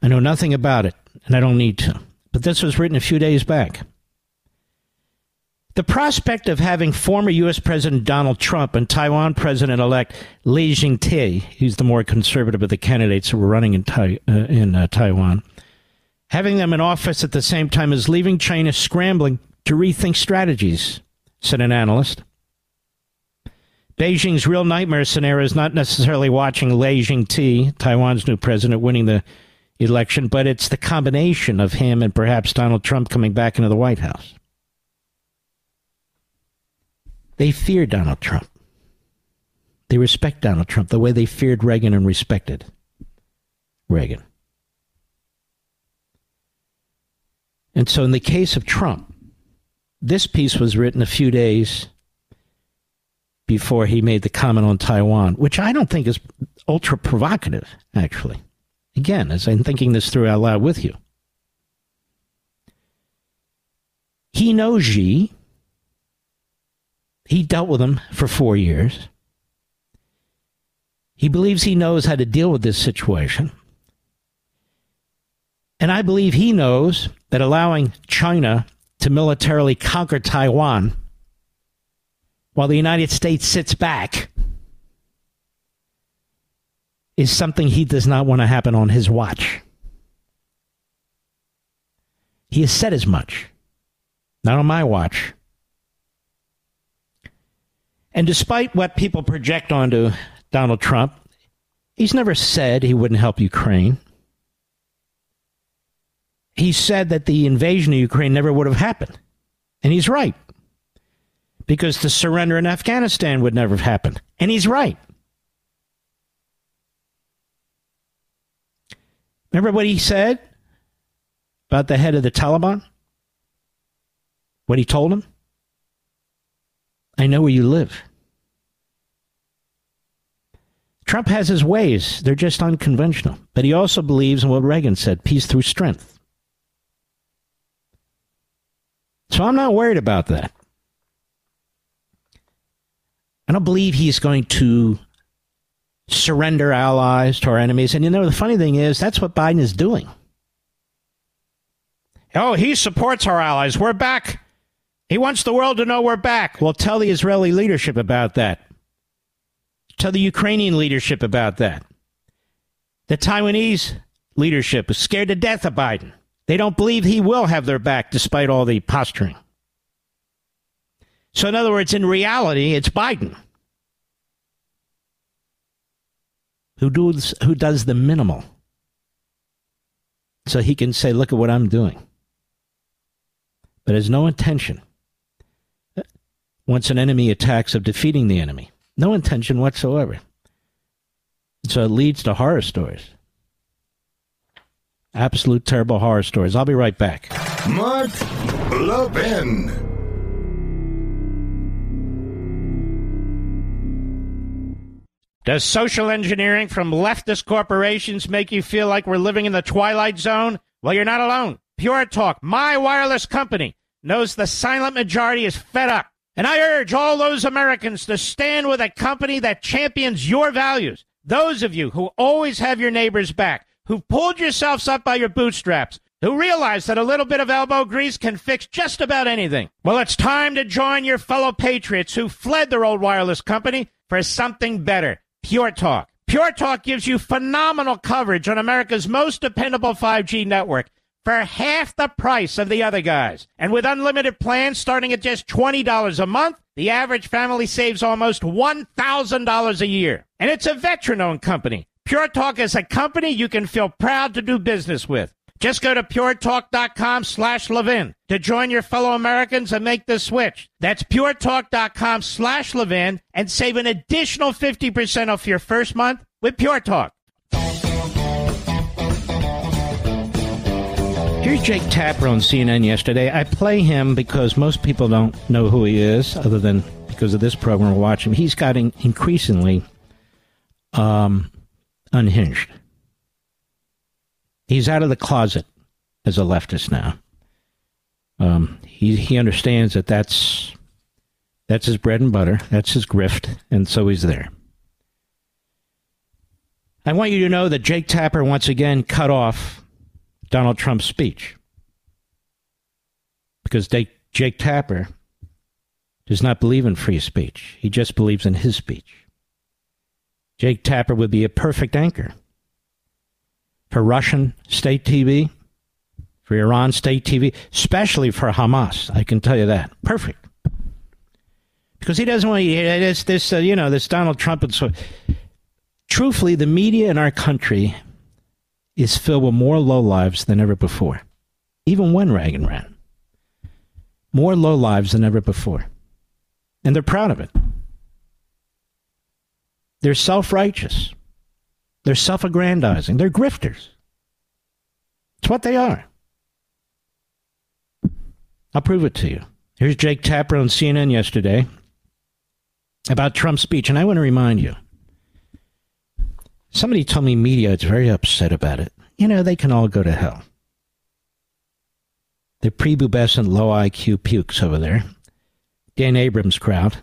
Speaker 1: I know nothing about it, and I don't need to. But this was written a few days back. The prospect of having former U.S. President Donald Trump and Taiwan President elect Lee Jing-te, who's the more conservative of the candidates who were running in, tai, uh, in uh, Taiwan, having them in office at the same time as leaving China scrambling to rethink strategies, said an analyst. Beijing's real nightmare scenario is not necessarily watching Lee Jing-te, Taiwan's new president, winning the election, but it's the combination of him and perhaps Donald Trump coming back into the White House. They fear Donald Trump. They respect Donald Trump the way they feared Reagan and respected Reagan. And so, in the case of Trump, this piece was written a few days before he made the comment on Taiwan, which I don't think is ultra provocative, actually. Again, as I'm thinking this through out loud with you, he knows Xi. He dealt with him for four years. He believes he knows how to deal with this situation. And I believe he knows that allowing China to militarily conquer Taiwan while the United States sits back is something he does not want to happen on his watch. He has said as much. Not on my watch. And despite what people project onto Donald Trump, he's never said he wouldn't help Ukraine. He said that the invasion of Ukraine never would have happened. And he's right. because the surrender in Afghanistan would never have happened. And he's right. Remember what he said about the head of the Taliban? What he told him? I know where you live. Trump has his ways. They're just unconventional. But he also believes in what Reagan said peace through strength. So I'm not worried about that. I don't believe he's going to surrender allies to our enemies. And you know, the funny thing is, that's what Biden is doing. Oh, he supports our allies. We're back. He wants the world to know we're back. Well, tell the Israeli leadership about that. Tell the Ukrainian leadership about that. The Taiwanese leadership is scared to death of Biden. They don't believe he will have their back despite all the posturing. So, in other words, in reality, it's Biden who does, who does the minimal. So he can say, Look at what I'm doing. But has no intention, once an enemy attacks, of defeating the enemy. No intention whatsoever. So it leads to horror stories. Absolute terrible horror stories. I'll be right back.
Speaker 2: Mark Levin.
Speaker 1: Does social engineering from leftist corporations make you feel like we're living in the twilight zone? Well, you're not alone. Pure Talk, my wireless company, knows the silent majority is fed up. And I urge all those Americans to stand with a company that champions your values. Those of you who always have your neighbors back, who pulled yourselves up by your bootstraps, who realize that a little bit of elbow grease can fix just about anything. Well, it's time to join your fellow patriots who fled their old wireless company for something better. Pure Talk. Pure Talk gives you phenomenal coverage on America's most dependable 5G network for half the price of the other guys. And with unlimited plans starting at just $20 a month, the average family saves almost $1,000 a year. And it's a veteran owned company. Pure Talk is a company you can feel proud to do business with. Just go to puretalk.com slash Levin to join your fellow Americans and make the switch. That's puretalk.com slash Levin and save an additional 50% off your first month with Pure Talk. Here's Jake Tapper on CNN yesterday. I play him because most people don't know who he is, other than because of this program we're watching. He's gotten increasingly um, unhinged. He's out of the closet as a leftist now. Um, he he understands that that's that's his bread and butter. That's his grift, and so he's there. I want you to know that Jake Tapper once again cut off Donald Trump's speech because Jake Tapper does not believe in free speech. He just believes in his speech. Jake Tapper would be a perfect anchor for Russian state TV, for Iran state TV, especially for Hamas. I can tell you that. Perfect. Because he doesn't want to, this, this uh, you know, this Donald Trump and so. Truthfully, the media in our country is filled with more lowlives than ever before, even when Reagan ran. More lowlives than ever before. And they're proud of it. They're self righteous. They're self aggrandizing. They're grifters. It's what they are. I'll prove it to you. Here's Jake Tapper on CNN yesterday about Trump's speech. And I want to remind you somebody told me media is very upset about it. You know, they can all go to hell. The prepubescent low IQ pukes over there. Dan Abrams crowd.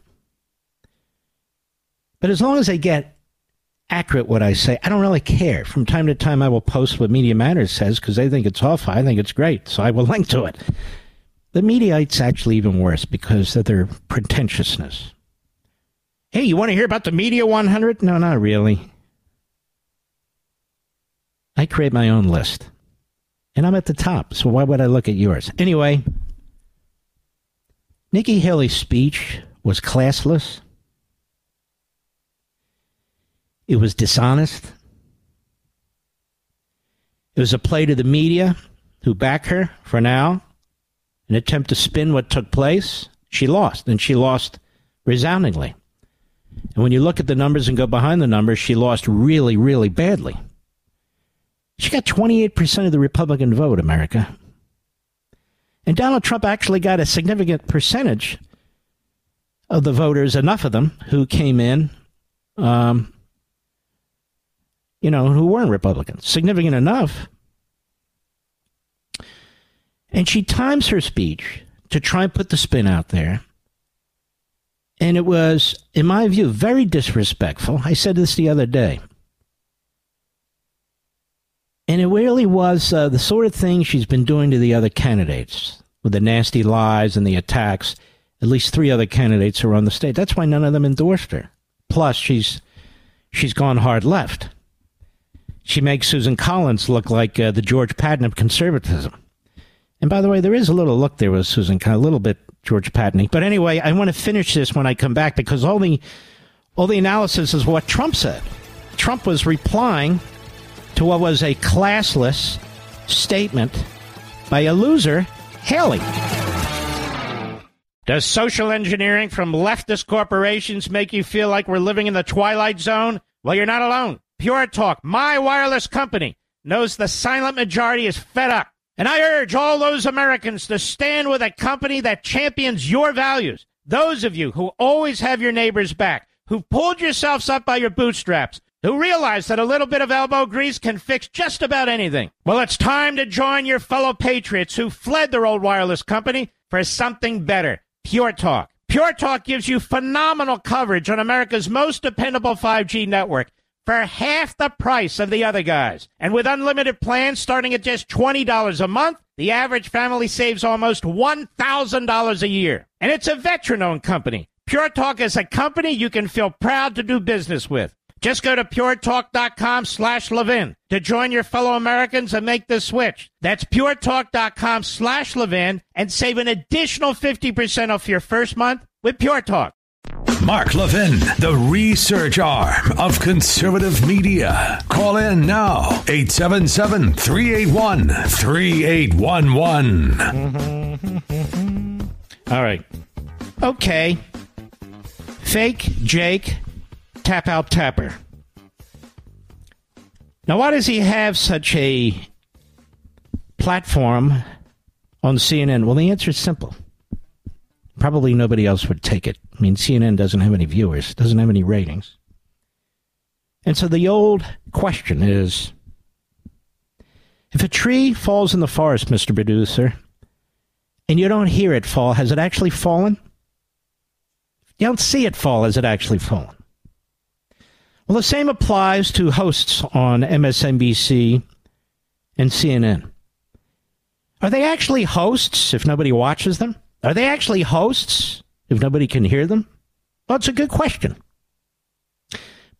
Speaker 1: But as long as I get accurate what I say. I don't really care. From time to time, I will post what Media Matters says because they think it's awful. I think it's great, so I will link to it. The Mediaites actually even worse because of their pretentiousness. Hey, you want to hear about the Media 100? No, not really. I create my own list. And I'm at the top, so why would I look at yours? Anyway, Nikki Haley's speech was classless. It was dishonest. It was a play to the media who back her for now, an attempt to spin what took place. She lost, and she lost resoundingly. And when you look at the numbers and go behind the numbers, she lost really, really badly. She got 28% of the Republican vote, America. And Donald Trump actually got a significant percentage of the voters, enough of them, who came in, um, you know, who weren't Republicans. Significant enough. And she times her speech to try and put the spin out there. And it was, in my view, very disrespectful. I said this the other day. And it really was uh, the sort of thing she's been doing to the other candidates with the nasty lies and the attacks. At least three other candidates are on the state. That's why none of them endorsed her. Plus, she's she's gone hard left. She makes Susan Collins look like uh, the George Patton of conservatism. And by the way, there is a little look there with Susan, a little bit George Patton. But anyway, I want to finish this when I come back because all the all the analysis is what Trump said. Trump was replying to what was a classless statement by a loser, Haley. Does social engineering from leftist corporations make you feel like we're living in the twilight zone? Well, you're not alone. Pure Talk, my wireless company, knows the silent majority is fed up. And I urge all those Americans to stand with a company that champions your values. Those of you who always have your neighbors back, who've pulled yourselves up by your bootstraps, who realize that a little bit of elbow grease can fix just about anything. Well, it's time to join your fellow patriots who fled their old wireless company for something better. Pure Talk. Pure Talk gives you phenomenal coverage on America's most dependable 5G network for half the price of the other guys. And with unlimited plans starting at just $20 a month, the average family saves almost $1,000 a year. And it's a veteran owned company. Pure Talk is a company you can feel proud to do business with. Just go to puretalk.com slash Levin to join your fellow Americans and make the switch. That's puretalk.com slash Levin and save an additional 50% off your first month with Pure Talk.
Speaker 3: Mark Levin, the research arm of conservative media. Call in now, 877 381 3811.
Speaker 1: All right. Okay. Fake Jake Tap Out Tapper. Now, why does he have such a platform on CNN? Well, the answer is simple. Probably nobody else would take it. I mean, CNN doesn't have any viewers, doesn't have any ratings. And so the old question is if a tree falls in the forest, Mr. Producer, and you don't hear it fall, has it actually fallen? You don't see it fall, has it actually fallen? Well, the same applies to hosts on MSNBC and CNN. Are they actually hosts if nobody watches them? Are they actually hosts if nobody can hear them? Well, it's a good question.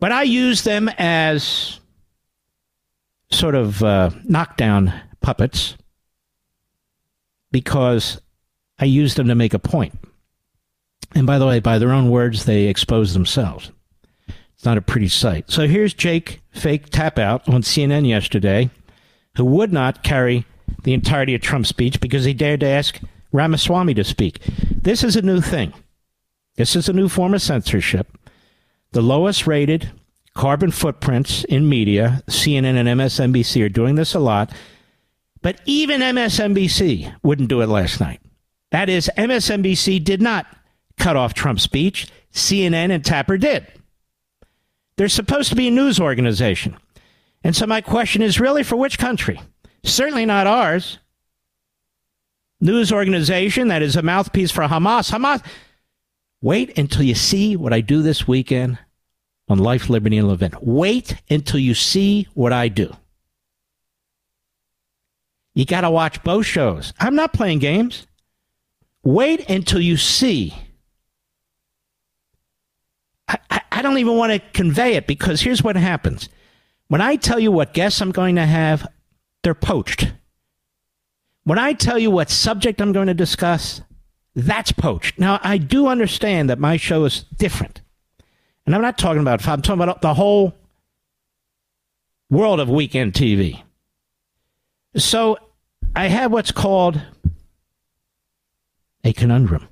Speaker 1: But I use them as sort of uh, knockdown puppets because I use them to make a point. And by the way, by their own words, they expose themselves. It's not a pretty sight. So here's Jake Fake Tap Out on CNN yesterday, who would not carry the entirety of Trump's speech because he dared to ask Ramaswamy to speak. This is a new thing. This is a new form of censorship. The lowest rated carbon footprints in media, CNN and MSNBC, are doing this a lot. But even MSNBC wouldn't do it last night. That is, MSNBC did not cut off Trump's speech. CNN and Tapper did. They're supposed to be a news organization. And so my question is really for which country? Certainly not ours. News organization that is a mouthpiece for Hamas. Hamas. Wait until you see what I do this weekend on Life, Liberty, and Levin. Wait until you see what I do. You got to watch both shows. I'm not playing games. Wait until you see I, I don't even want to convey it because here's what happens. When I tell you what guests I'm going to have, they're poached. When I tell you what subject I'm going to discuss, that's poached. Now, I do understand that my show is different. And I'm not talking about, I'm talking about the whole world of weekend TV. So I have what's called a conundrum.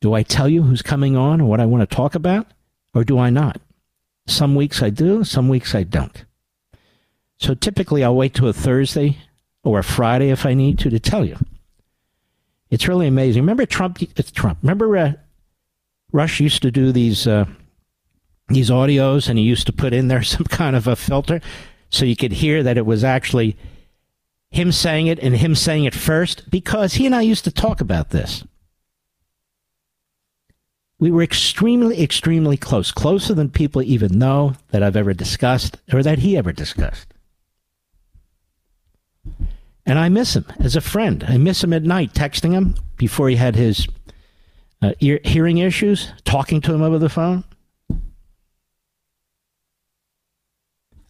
Speaker 1: Do I tell you who's coming on or what I want to talk about, or do I not? Some weeks I do, some weeks I don't. So typically I'll wait till a Thursday or Friday if I need to to tell you. It's really amazing. Remember Trump? It's Trump. Remember uh, Rush used to do these uh, these audios, and he used to put in there some kind of a filter so you could hear that it was actually him saying it and him saying it first because he and I used to talk about this. We were extremely, extremely close, closer than people even know that I've ever discussed or that he ever discussed. And I miss him as a friend. I miss him at night, texting him before he had his uh, ear, hearing issues, talking to him over the phone.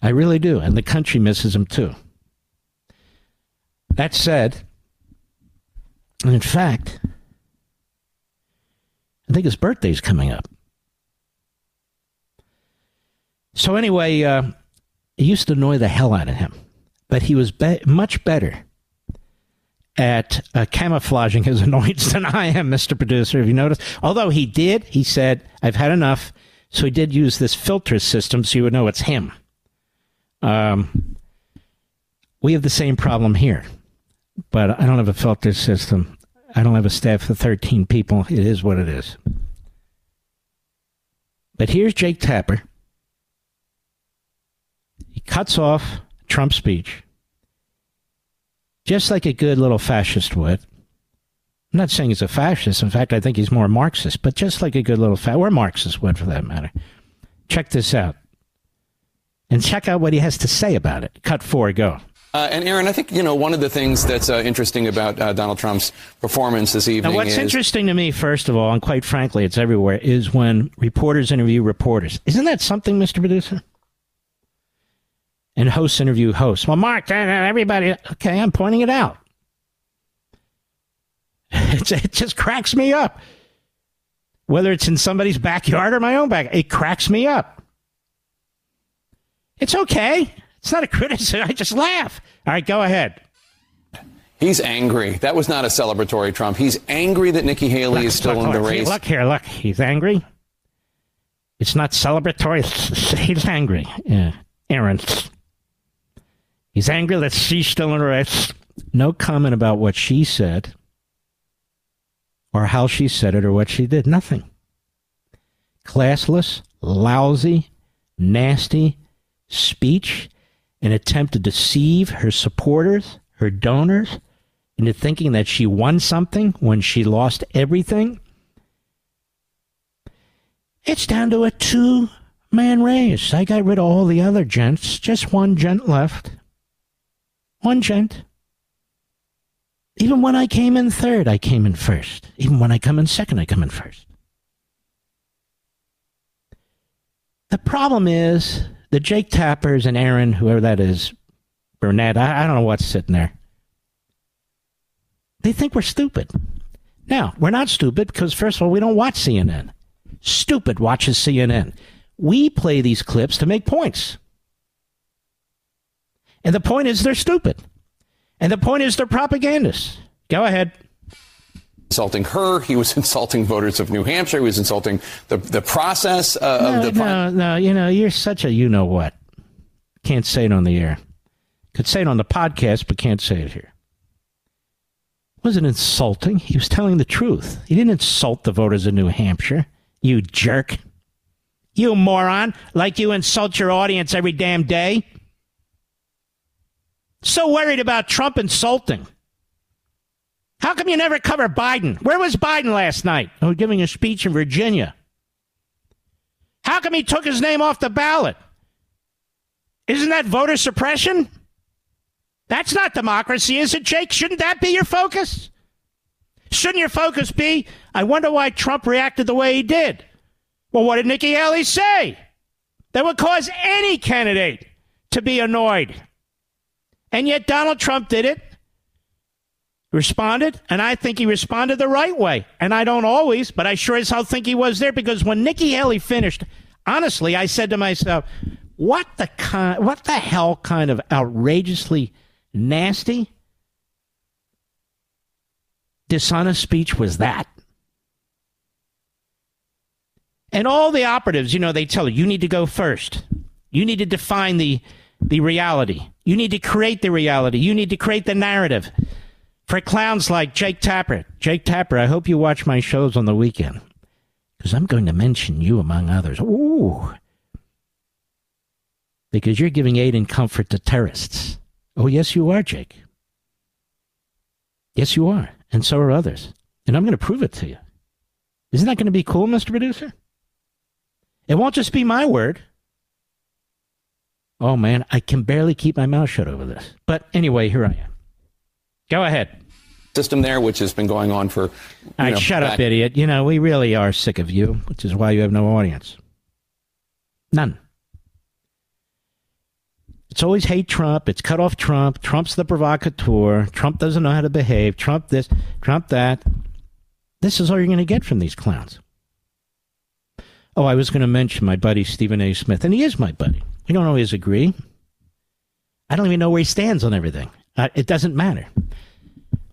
Speaker 1: I really do. And the country misses him too. That said, and in fact, I think his birthday's coming up. So, anyway, uh, it used to annoy the hell out of him, but he was be- much better at uh, camouflaging his annoyance than I am, Mr. Producer, Have you noticed? Although he did, he said, I've had enough. So he did use this filter system so you would know it's him. Um, we have the same problem here, but I don't have a filter system. I don't have a staff of 13 people. It is what it is. But here's Jake Tapper. He cuts off Trump's speech, just like a good little fascist would. I'm not saying he's a fascist. In fact, I think he's more Marxist, but just like a good little fa- or Marxist would for that matter. Check this out and check out what he has to say about it. Cut four, go.
Speaker 4: Uh, and Erin, I think you know one of the things that's uh, interesting about uh, Donald Trump's performance this evening.
Speaker 1: Now, what's
Speaker 4: is,
Speaker 1: interesting to me, first of all, and quite frankly, it's everywhere, is when reporters interview reporters. Isn't that something, Mr. Producer? And hosts interview hosts. Well, Mark, uh, uh, everybody, okay, I'm pointing it out. It's, it just cracks me up. Whether it's in somebody's backyard or my own back, it cracks me up. It's okay. It's not a criticism. I just laugh. All right, go ahead.
Speaker 4: He's angry. That was not a celebratory Trump. He's angry that Nikki Haley
Speaker 1: look,
Speaker 4: is still
Speaker 1: look,
Speaker 4: in the
Speaker 1: look,
Speaker 4: race.
Speaker 1: Look here, look. He's angry. It's not celebratory. He's angry. Yeah. Erin. He's angry that she's still in race. No comment about what she said or how she said it or what she did. Nothing. Classless, lousy, nasty speech, an attempt to deceive her supporters, her donors, into thinking that she won something when she lost everything. It's down to a two man race. I got rid of all the other gents, just one gent left. One gent. Even when I came in third, I came in first. Even when I come in second, I come in first. The problem is the Jake Tappers and Erin, whoever that is, Burnett, I, I don't know what's sitting there. They think we're stupid. Now, we're not stupid because, first of all, we don't watch CNN. Stupid watches CNN. We play these clips to make points. And the point is they're stupid. And the point is they're propagandists. Go ahead.
Speaker 4: Insulting her, he was insulting voters of New Hampshire. He was insulting the the process uh,
Speaker 1: no,
Speaker 4: of the.
Speaker 1: No, no, you know, you're such a you know what. Can't say it on the air. Could say it on the podcast, but can't say it here. wasn't insulting. He was telling the truth. He didn't insult the voters of New Hampshire. You jerk. You moron. Like you insult your audience every damn day. So worried about Trump insulting. How come you never cover Biden? Where was Biden last night? Oh, giving a speech in Virginia. How come he took his name off the ballot? Isn't that voter suppression? That's not democracy, is it, Jake? Shouldn't that be your focus? Shouldn't your focus be, I wonder why Trump reacted the way he did? Well, what did Nikki Haley say? That would cause any candidate to be annoyed. And yet Donald Trump did it, responded, and I think he responded the right way. And I don't always, but I sure as hell think he was there because when Nikki Haley finished, honestly, I said to myself, what the kind, what the hell kind of outrageously nasty, dishonest speech was that? And all the operatives, you know, they tell you, you need to go first. You need to define the, the reality. You need to create the reality. You need to create the narrative. For clowns like Jake Tapper. Jake Tapper, I hope you watch my shows on the weekend. Because I'm going to mention you among others. Ooh. Because you're giving aid and comfort to terrorists. Oh, yes, you are, Jake. Yes, you are. And so are others. And I'm going to prove it to you. Isn't that going to be cool, Mr. Producer? It won't just be my word. Oh, man, I can barely keep my mouth shut over this. But anyway, here I am. Go ahead.
Speaker 4: System there, which has been going on for.
Speaker 1: All right, know, shut back- up, idiot. You know, we really are sick of you, which is why you have no audience. None. It's always hate Trump. It's cut off Trump. Trump's the provocateur. Trump doesn't know how to behave. Trump this, Trump that. This is all you're going to get from these clowns. Oh, I was going to mention my buddy Stephen A. Smith, and he is my buddy. We don't always agree. I don't even know where he stands on everything. Uh, it doesn't matter.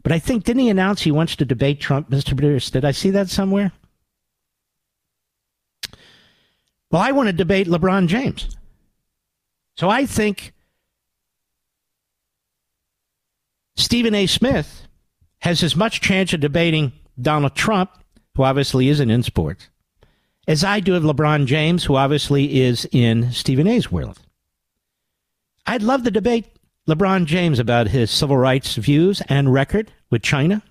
Speaker 1: But I think, didn't he announce he wants to debate Trump, Mr. Bruce? Did I see that somewhere? Well, I want to debate LeBron James. So I think Stephen A. Smith has as much chance of debating Donald Trump, who obviously isn't in sports, as I do of LeBron James, who obviously is in Stephen A.'s world. I'd love to debate LeBron James about his civil rights views and record with China,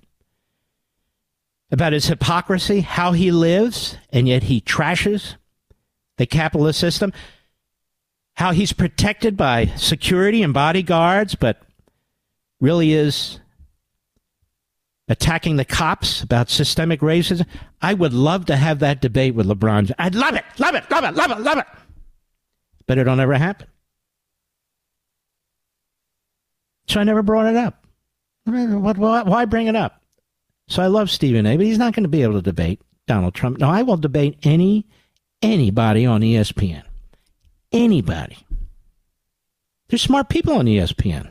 Speaker 1: about his hypocrisy, how he lives, and yet he trashes the capitalist system how he's protected by security and bodyguards, but really is attacking the cops about systemic racism. I would love to have that debate with LeBron. I'd love it, love it, love it, love it, love it. But it'll never happen. So I never brought it up. Why bring it up? So I love Stephen A, but he's not going to be able to debate Donald Trump. No, I will debate any anybody on ESPN anybody. There's smart people on ESPN.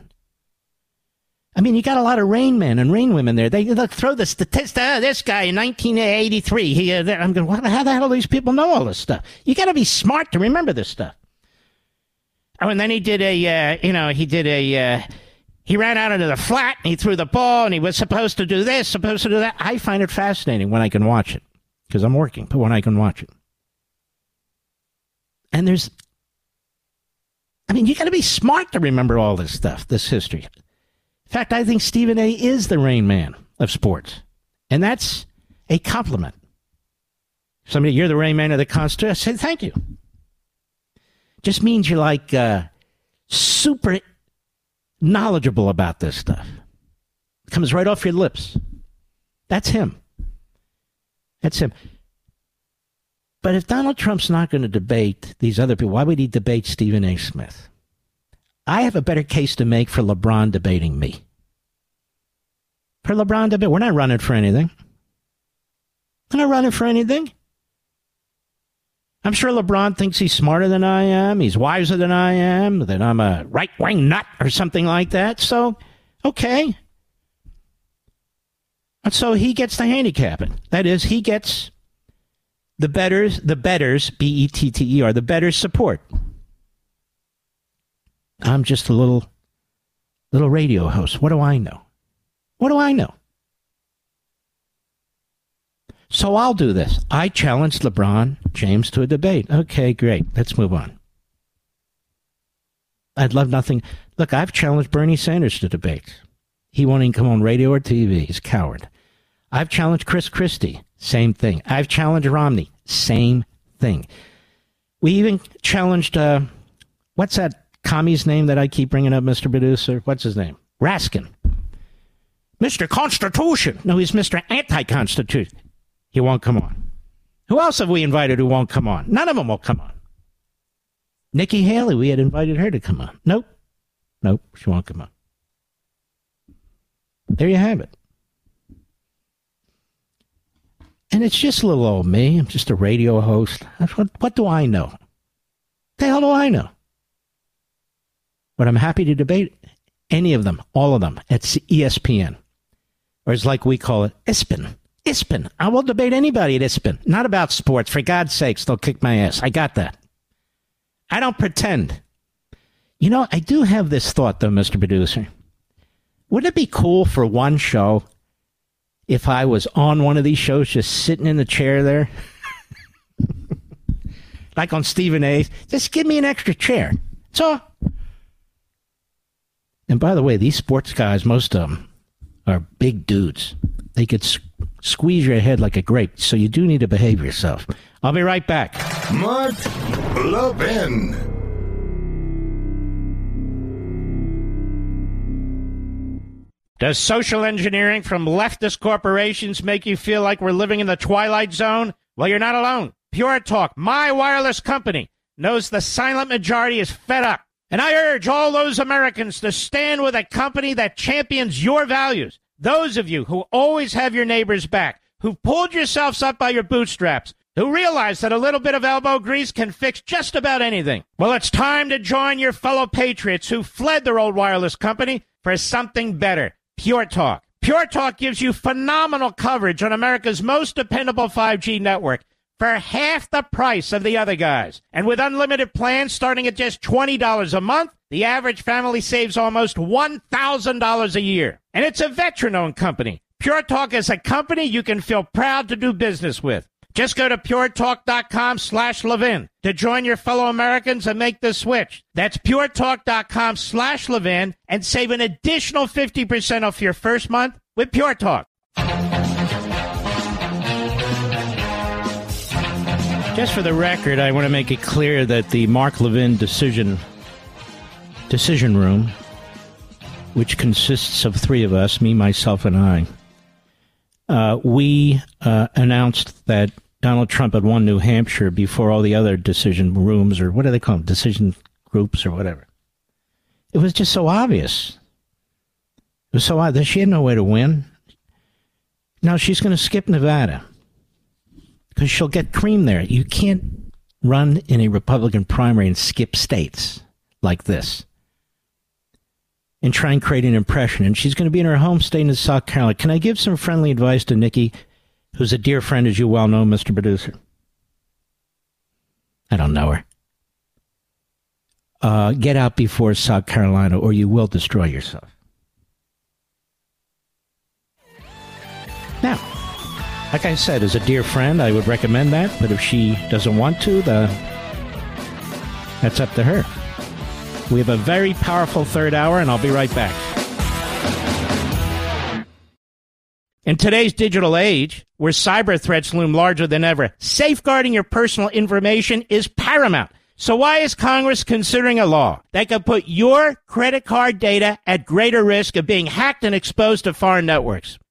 Speaker 1: I mean, you got a lot of rain men and rain women there. They look, throw the statistic. Uh, this guy in 1983. He, uh, I'm going. How the hell do these people know all this stuff? You got to be smart to remember this stuff. Oh, and then he did a. Uh, you know, he did a. Uh, he ran out into the flat and he threw the ball and he was supposed to do this, supposed to do that. I find it fascinating when I can watch it because I'm working, but when I can watch it. And there's I mean, you got to be smart to remember all this stuff, this history. In fact, I think Stephen A. is the Rain Man of sports, and that's a compliment. Somebody, you're the Rain Man of the Constitution. I say thank you. Just means you're like uh, super knowledgeable about this stuff. It comes right off your lips. That's him. That's him. But if Donald Trump's not going to debate these other people, why would he debate Stephen A. Smith? I have a better case to make for LeBron debating me. For LeBron debate, we're not running for anything. We're not running for anything. I'm sure LeBron thinks he's smarter than I am, he's wiser than I am, that I'm a right wing nut or something like that. So, okay. And so he gets the handicap. That is, he gets the betters, the betters, B E T T E R, the betters support. I'm just a little little radio host. What do I know? What do I know? So I'll do this. I challenged LeBron James to a debate. Okay, great. Let's move on. I'd love nothing. Look, I've challenged Bernie Sanders to debate. He won't even come on radio or TV. He's a coward. I've challenged Chris Christie. Same thing. I've challenged Romney. Same thing. We even challenged, uh, what's that commie's name that I keep bringing up, Mr. Producer? What's his name? Raskin. Mr. Constitution. No, he's Mr. Anti Constitution. He won't come on. Who else have we invited who won't come on? None of them will come on. Nikki Haley, we had invited her to come on. Nope. Nope, she won't come on. There you have it. And it's just a little old me. I'm just a radio host. What, what do I know? The hell do I know? But I'm happy to debate any of them, all of them, at ESPN. Or as like we call it, ESPN. ESPN. I will debate anybody at ESPN. Not about sports. For God's sakes, they'll kick my ass. I got that. I don't pretend. You know, I do have this thought, though, Mr. Producer. Wouldn't it be cool for one show if I was on one of these shows just sitting in the chair there? like on Stephen A. Just give me an extra chair. So, and by the way, these sports guys, most of them are big dudes. They could s- squeeze your head like a grape, so you do need to behave yourself. I'll be right back.
Speaker 2: Mark Levin.
Speaker 1: Does social engineering from leftist corporations make you feel like we're living in the twilight zone? Well, you're not alone. Pure Talk, my wireless company, knows the silent majority is fed up. And I urge all those Americans to stand with a company that champions your values. Those of you who always have your neighbors back, who pulled yourselves up by your bootstraps, who realize that a little bit of elbow grease can fix just about anything. Well, it's time to join your fellow patriots who fled their old wireless company for something better. Pure Talk. Pure Talk gives you phenomenal coverage on America's most dependable 5G network for half the price of the other guys. And with unlimited plans starting at just $20 a month, the average family saves almost $1,000 a year. And it's a veteran owned company. Pure Talk is a company you can feel proud to do business with. Just go to puretalk.com slash Levin to join your fellow Americans and make the switch. That's puretalk.com slash Levin and save an additional 50% off your first month with Pure Talk. Just for the record, I want to make it clear that the Mark Levin decision decision room, which consists of three of us, me, myself, and I, uh, we uh, announced that Donald Trump had won New Hampshire before all the other decision rooms, or what do they call them, decision groups, or whatever. It was just so obvious. It was so obvious. She had no way to win. Now she's going to skip Nevada because she'll get cream there. You can't run in a Republican primary and skip states like this and try and create an impression. And she's going to be in her home state in South Carolina. Can I give some friendly advice to Nikki, who's a dear friend, as you well know, Mr. Producer? I don't know her. Uh, get out before South Carolina, or you will destroy yourself. Now, like I said, as a dear friend, I would recommend that. But if she doesn't want to, the that's up to her. We have a very powerful third hour, and I'll be right back. In today's digital age, where cyber threats loom larger than ever, safeguarding your personal information is paramount. So why is Congress considering a law that could put your credit card data at greater risk of being hacked and exposed to foreign networks?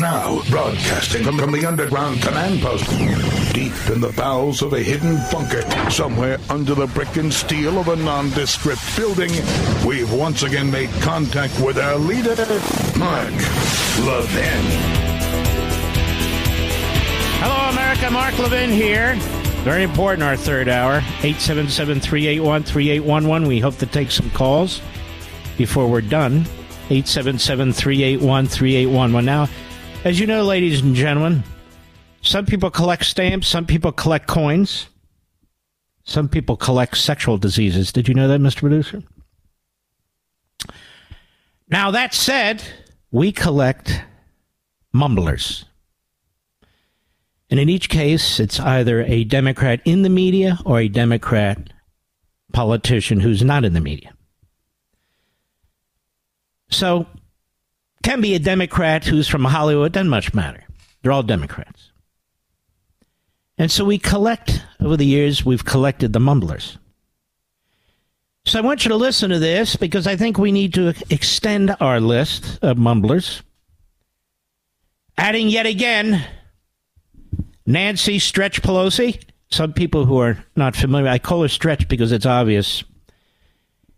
Speaker 2: Now, broadcasting from, the underground command post, deep in the bowels of a hidden bunker, somewhere under the brick and steel of a nondescript building, we've once again made contact with our leader, Mark Levin.
Speaker 1: Hello, America. Mark Levin here. Very important, our third hour. 877 381 3811. We hope to take some calls before we're done. 877 381 3811. Now, as you know, ladies and gentlemen, some people collect stamps, some people collect coins, some people collect sexual diseases. Did you know that, Mr. Producer? Now, that said, we collect mumblers. And in each case, it's either a Democrat in the media or a Democrat politician who's not in the media. So, can be a Democrat who's from Hollywood, doesn't much matter. They're all Democrats. And so we collect, over the years, we've collected the mumblers. So I want you to listen to this because I think we need to extend our list of mumblers. Adding yet again Nancy Stretch Pelosi. Some people who are not familiar, I call her Stretch because it's obvious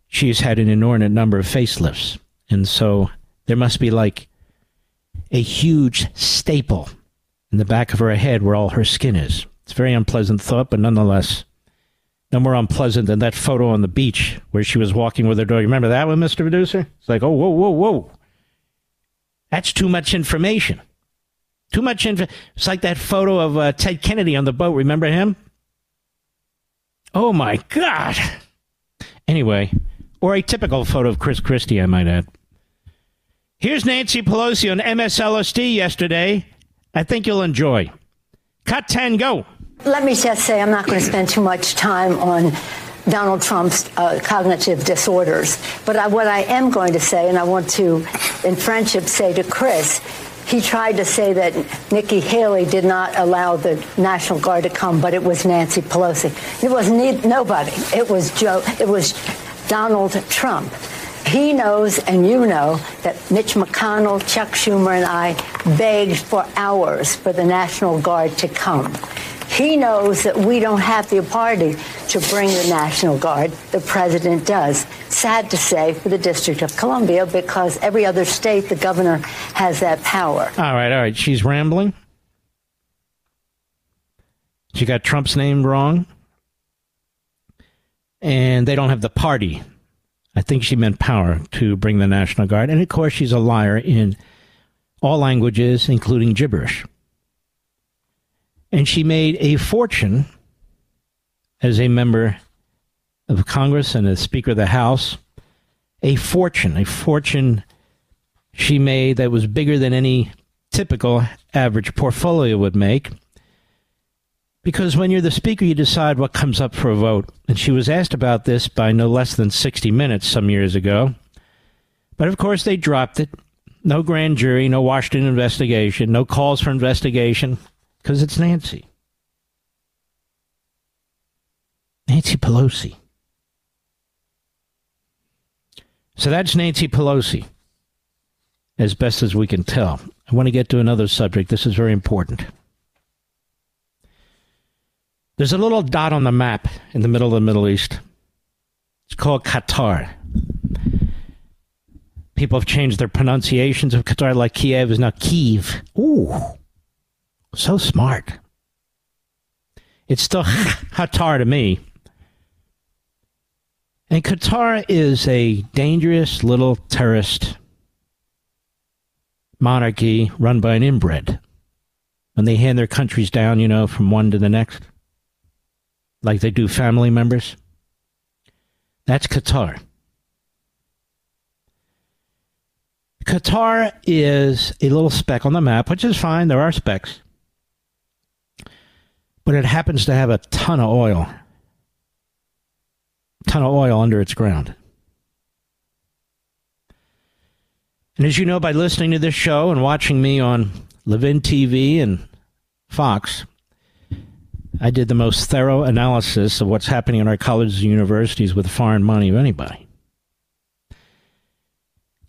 Speaker 1: she's had an inordinate number of facelifts. And so there must be like a huge staple in the back of her head where all her skin is. It's a very unpleasant thought, but nonetheless, no more unpleasant than that photo on the beach where she was walking with her dog. Remember that one, Mr. Producer? It's like, oh, whoa, whoa, whoa. That's too much information. Too much info. It's like that photo of uh, Ted Kennedy on the boat. Remember him? Oh my God. Anyway, or a typical photo of Chris Christie, I might add. Here's Nancy Pelosi on MSLSD yesterday. I think you'll enjoy. Cut 10, go.
Speaker 5: Let me just say I'm not going to spend too much time on Donald Trump's uh, cognitive disorders. But I, what I am going to say, and I want to, in friendship, say to Chris, he tried to say that Nikki Haley did not allow the National Guard to come, but it was Nancy Pelosi. It was ne- nobody. It was Joe. It was Donald Trump. He knows, and you know, that Mitch McConnell, Chuck Schumer, and I begged for hours for the National Guard to come. He knows that we don't have the authority to bring the National Guard. The president does. Sad to say for the District of Columbia because every other state, the governor has that power.
Speaker 1: All right, all right. She's rambling. She got Trump's name wrong. And they don't have the party. I think she meant power to bring the National Guard. And of course, she's a liar in all languages, including gibberish and she made a fortune as a member of Congress and as Speaker of the House. A fortune, a fortune she made that was bigger than any typical average portfolio would make. Because when you're the Speaker, you decide what comes up for a vote. And she was asked about this by no less than 60 Minutes some years ago. But of course, they dropped it. No grand jury, no Washington investigation, no calls for investigation. Because it's Nancy. Nancy Pelosi. So that's Nancy Pelosi, as best as we can tell. I want to get to another subject. This is very important. There's a little dot on the map in the middle of the Middle East. It's called Qatar. People have changed their pronunciations of Qatar, like Kiev is now Kyiv. Ooh. So smart. It's still Qatar to me. And Qatar is a dangerous little terrorist monarchy run by an inbred. When they hand their countries down, you know, from one to the next, like they do family members. That's Qatar. Qatar is a little speck on the map, which is fine. There are specks but it happens to have a ton of oil. Ton of oil under its ground. And as you know by listening to this show and watching me on Levin TV and Fox, I did the most thorough analysis of what's happening in our colleges and universities with foreign money of anybody.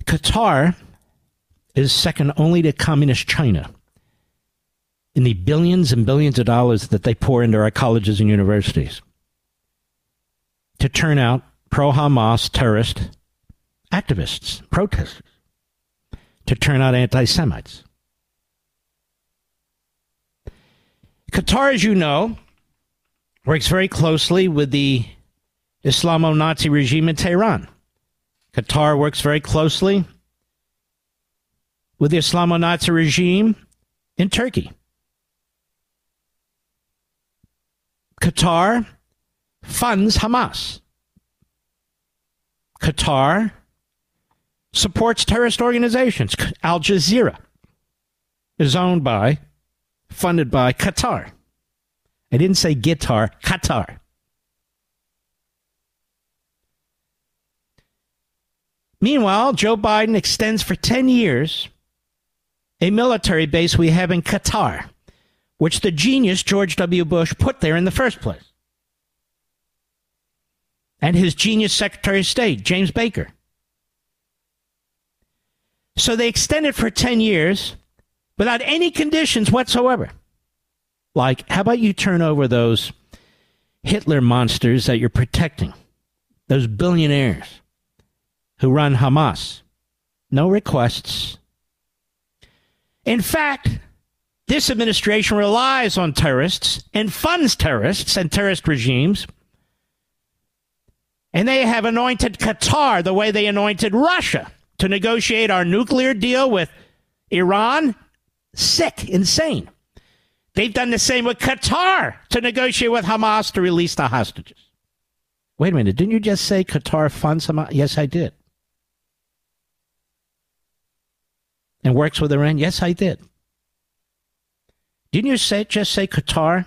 Speaker 1: Qatar is second only to communist China in the billions and billions of dollars that they pour into our colleges and universities to turn out pro Hamas terrorist activists, protesters, to turn out anti Semites. Qatar, as you know, works very closely with the Islamo Nazi regime in Tehran. Qatar works very closely with the Islamo Nazi regime in Turkey. Qatar funds Hamas. Qatar supports terrorist organizations. Al Jazeera is owned by, funded by Qatar. I didn't say guitar, Qatar. Meanwhile, Joe Biden extends for 10 years a military base we have in Qatar, which the genius George W. Bush put there in the first place. And his genius Secretary of State, James Baker. So they extended for 10 years without any conditions whatsoever. Like, how about you turn over those Hitler monsters that you're protecting, those billionaires who run Hamas? No requests. In fact, this administration relies on terrorists and funds terrorists and terrorist regimes. And they have anointed Qatar the way they anointed Russia to negotiate our nuclear deal with Iran. Sick, insane. They've done the same with Qatar to negotiate with Hamas to release the hostages. Wait a minute, didn't you just say Qatar funds Hamas? Yes, I did. And works with Iran? Yes, I did. Didn't you say just say Qatar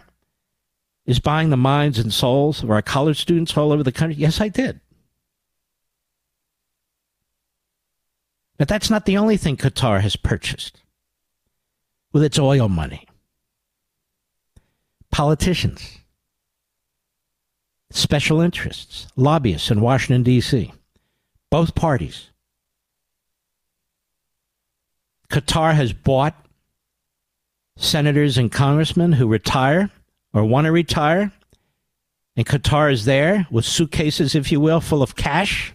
Speaker 1: is buying the minds and souls of our college students all over the country? Yes, I did. But that's not the only thing Qatar has purchased with its oil money. Politicians, special interests, lobbyists in Washington, D.C., both parties. Qatar has bought senators and congressmen who retire or want to retire, and Qatar is there with suitcases, if you will, full of cash.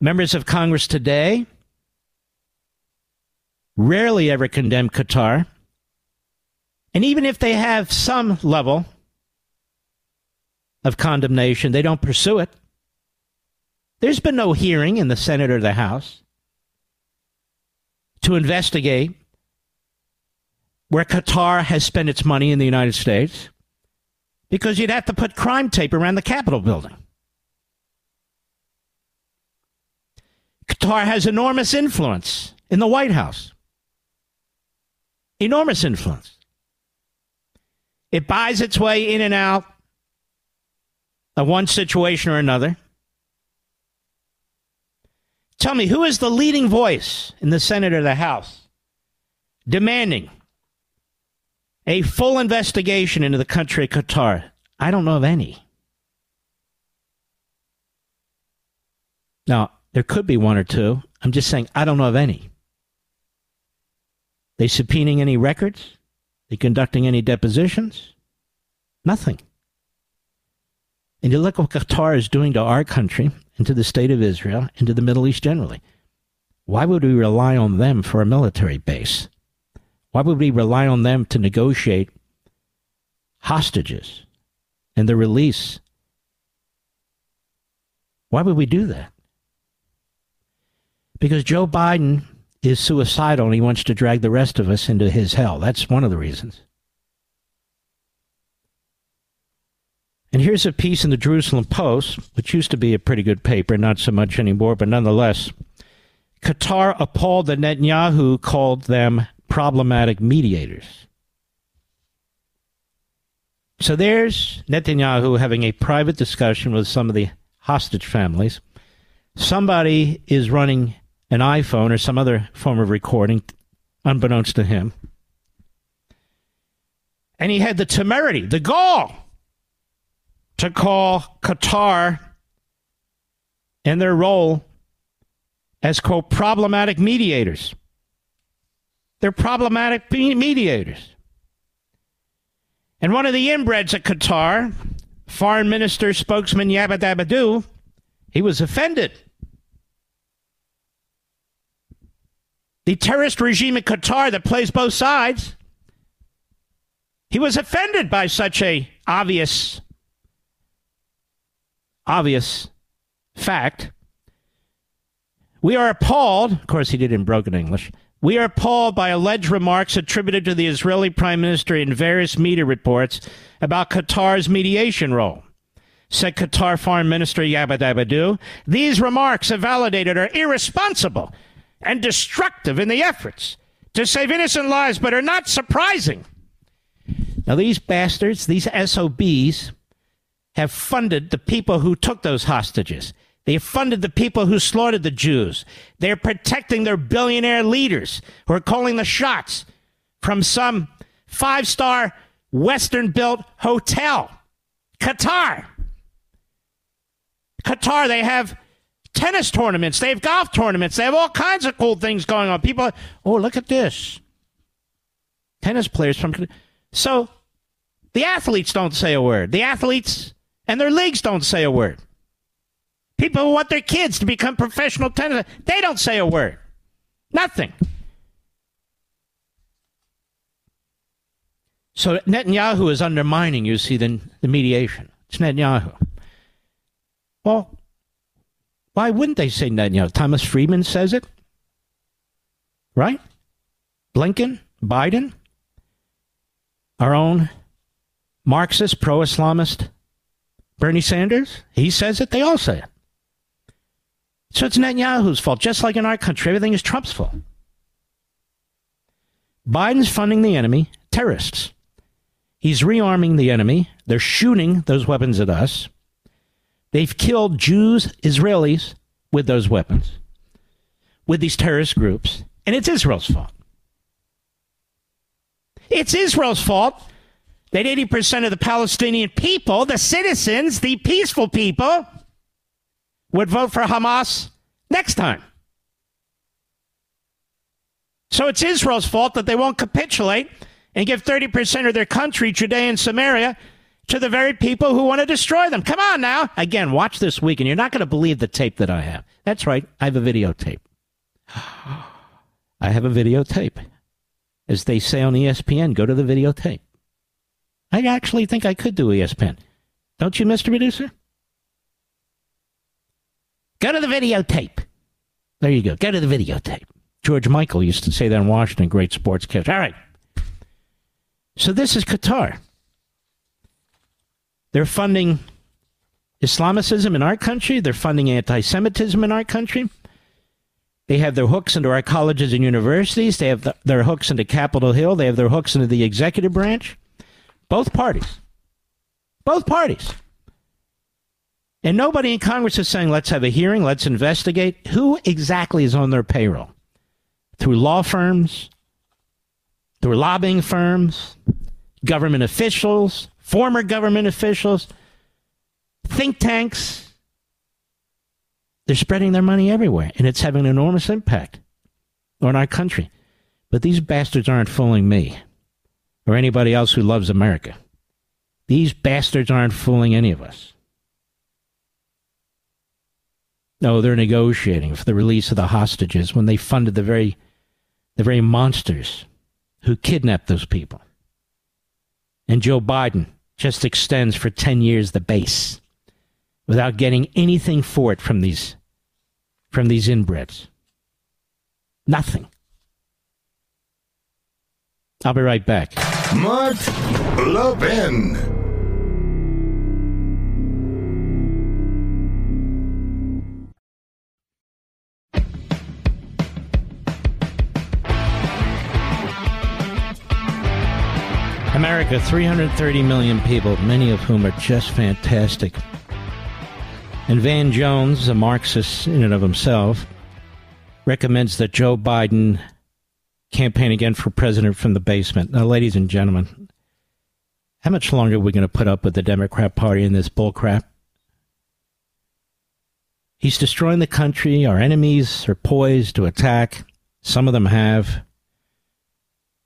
Speaker 1: Members of Congress today rarely ever condemn Qatar. And even if they have some level of condemnation, they don't pursue it. There's been no hearing in the Senate or the House to investigate where Qatar has spent its money in the United States because you'd have to put crime tape around the Capitol building. Qatar has enormous influence in the White House. Enormous influence. It buys its way in and out of one situation or another. Tell me, who is the leading voice in the Senate or the House demanding a full investigation into the country of Qatar? I don't know of any. Now, there could be one or two. I'm just saying, I don't know of any. They subpoenaing any records? They conducting any depositions? Nothing. And you look what Qatar is doing to our country and to the state of Israel and to the Middle East generally. Why would we rely on them for a military base? Why would we rely on them to negotiate hostages and the release? Why would we do that? Because Joe Biden is suicidal and he wants to drag the rest of us into his hell. That's one of the reasons. And here's a piece in the Jerusalem Post, which used to be a pretty good paper, not so much anymore, but nonetheless. Qatar appalled that Netanyahu called them problematic mediators. So there's Netanyahu having a private discussion with some of the hostage families. Somebody is running an iPhone or some other form of recording, unbeknownst to him. And he had the temerity, the gall to call Qatar and their role as, quote, problematic mediators. They're problematic mediators. And one of the inbreds at Qatar, foreign minister spokesman Yabba Dabba Doo, he was offended. The terrorist regime in Qatar that plays both sides, he was offended by such a obvious obvious fact. We are appalled, of course, he did in broken English. We are appalled by alleged remarks attributed to the Israeli Prime Minister in various media reports about Qatar's mediation role. Said Qatar Foreign Minister Yabba these remarks, if validated, are irresponsible and destructive in the efforts to save innocent lives, but are not surprising. Now, these bastards, these SOBs, have funded the people who took those hostages. They funded the people who slaughtered the Jews. They're protecting their billionaire leaders who are calling the shots from some five star Western built hotel. Qatar. Qatar, they have tennis tournaments, they have golf tournaments, they have all kinds of cool things going on. People, oh, look at this. Tennis players from. So the athletes don't say a word. The athletes and their leagues don't say a word. People who want their kids to become professional tennis, they don't say a word. Nothing. So Netanyahu is undermining, you see, the, the mediation. It's Netanyahu. Well, why wouldn't they say Netanyahu? Thomas Friedman says it. Right? Blinken, Biden, our own Marxist, pro Islamist Bernie Sanders, he says it, they all say it. So it's Netanyahu's fault, just like in our country, everything is Trump's fault. Biden's funding the enemy, terrorists. He's rearming the enemy. They're shooting those weapons at us. They've killed Jews, Israelis with those weapons, with these terrorist groups, and it's Israel's fault. It's Israel's fault that 80% of the Palestinian people, the citizens, the peaceful people, would vote for Hamas next time. So it's Israel's fault that they won't capitulate and give 30% of their country, Judea and Samaria, to the very people who want to destroy them. Come on now. Again, watch this week, and you're not going to believe the tape that I have. That's right. I have a videotape. I have a videotape. As they say on ESPN, go to the videotape. I actually think I could do ESPN. Don't you, Mr. Producer? Go to the videotape. There you go. Go to the videotape. George Michael used to say that in Washington, great sports catch. All right. So this is Qatar. They're funding Islamicism in our country. They're funding anti Semitism in our country. They have their hooks into our colleges and universities. They have the, their hooks into Capitol Hill. They have their hooks into the executive branch. Both parties. Both parties. And nobody in Congress is saying, let's have a hearing, let's investigate. Who exactly is on their payroll? Through law firms, through lobbying firms, government officials, former government officials, think tanks. They're spreading their money everywhere, and it's having an enormous impact on our country. But these bastards aren't fooling me or anybody else who loves America. These bastards aren't fooling any of us. No, they're negotiating for the release of the hostages when they funded the very the very monsters who kidnapped those people. And Joe Biden just extends for 10 years the base without getting anything for it from these from these inbreds. Nothing. I'll be right back.
Speaker 2: Mark Levin.
Speaker 1: America, 330 million people, many of whom are just fantastic. And Van Jones, a Marxist in and of himself, recommends that Joe Biden campaign again for president from the basement. Now, ladies and gentlemen, how much longer are we going to put up with the Democrat Party in this bullcrap? He's destroying the country. Our enemies are poised to attack. Some of them have.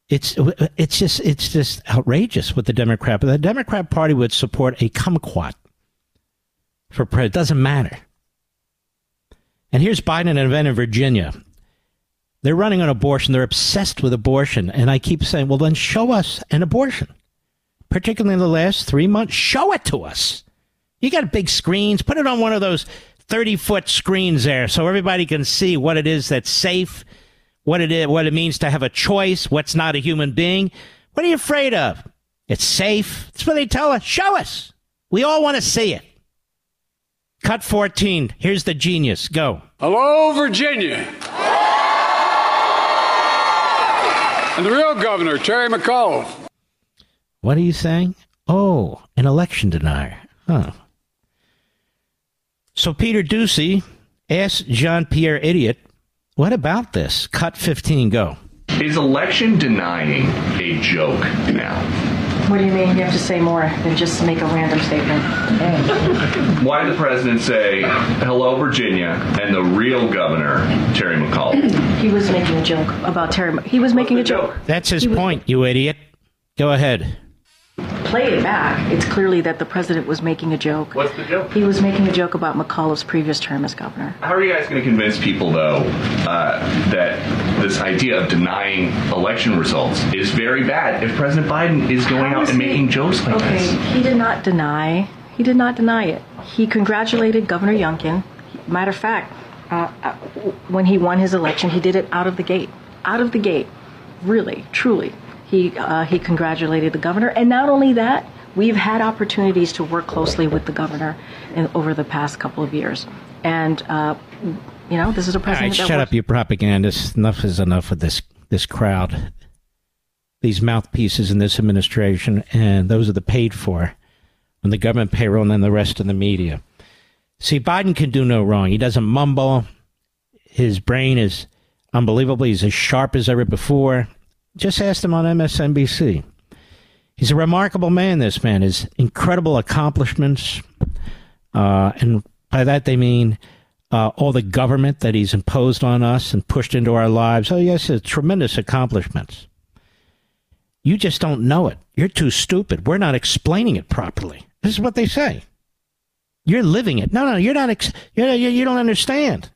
Speaker 1: It's uh, it's just it's just outrageous with the Democrat. But the Democrat Party would support a kumquat for president. It doesn't matter. And here's Biden and event in Virginia. They're running on abortion. They're obsessed with abortion. And I keep saying, well, then show us an abortion. Particularly in the last three months, show it to us. You got big screens. Put it on one of those 30 foot screens there so everybody can see what it is that's safe, what it is, what it means to have a choice, what's not a human being. What are you afraid of? It's safe. That's what they tell us. Show us. We all want to see it. Cut 14. Here's the genius. Go.
Speaker 6: Hello, Virginia. And the real governor, Terry McAuliffe.
Speaker 1: What are you saying? Oh, an election denier. Huh. So Peter Doocy asked Jean Pierre Idiot, what about this? Cut 15, go.
Speaker 7: Is election denying a joke now?
Speaker 8: What do you mean? You have to say more than just make a random statement.
Speaker 7: Why did the president say, hello, Virginia, and the real governor, Terry McAuliffe?
Speaker 8: He was making a joke about Terry. He was making a joke.
Speaker 1: That's his
Speaker 8: He was-
Speaker 1: point, you idiot. Go ahead.
Speaker 8: Play it back. It's clearly that the president was making a joke.
Speaker 7: What's the joke?
Speaker 8: He was making a joke about McAuliffe's previous term as governor.
Speaker 7: How are you guys going to convince people, though, uh, that this idea of denying election results is very bad if President Biden is going
Speaker 8: How
Speaker 7: out
Speaker 8: is
Speaker 7: and
Speaker 8: he-
Speaker 7: making jokes like
Speaker 8: Okay,
Speaker 7: this?
Speaker 8: he did not deny. He did not deny it. He congratulated Governor Youngkin. Matter of fact, uh, uh, when he won his election, he did it out of the gate. Out of the gate, really, truly. He uh, he congratulated the governor, and not only that, we've had opportunities to work closely with the governor in, over the past couple of years, and uh, you know, this is a
Speaker 1: All
Speaker 8: president.
Speaker 1: right, shut
Speaker 8: works-
Speaker 1: up, you propagandists. Enough is enough of this this crowd, these mouthpieces in this administration, and those are the paid for on the government payroll and then the rest of the media. See, Biden can do no wrong. He doesn't mumble. His brain is unbelievable. He's as sharp as ever before. Just asked him on MSNBC. He's a remarkable man, this man. His incredible accomplishments, uh, and by that they mean uh, all the government that he's imposed on us and pushed into our lives. Oh, yes, it's tremendous accomplishments. You just don't know it. You're too stupid. We're not explaining it properly. This is what they say. You're living it. No, no, you're not. Ex- you're, you you don't understand.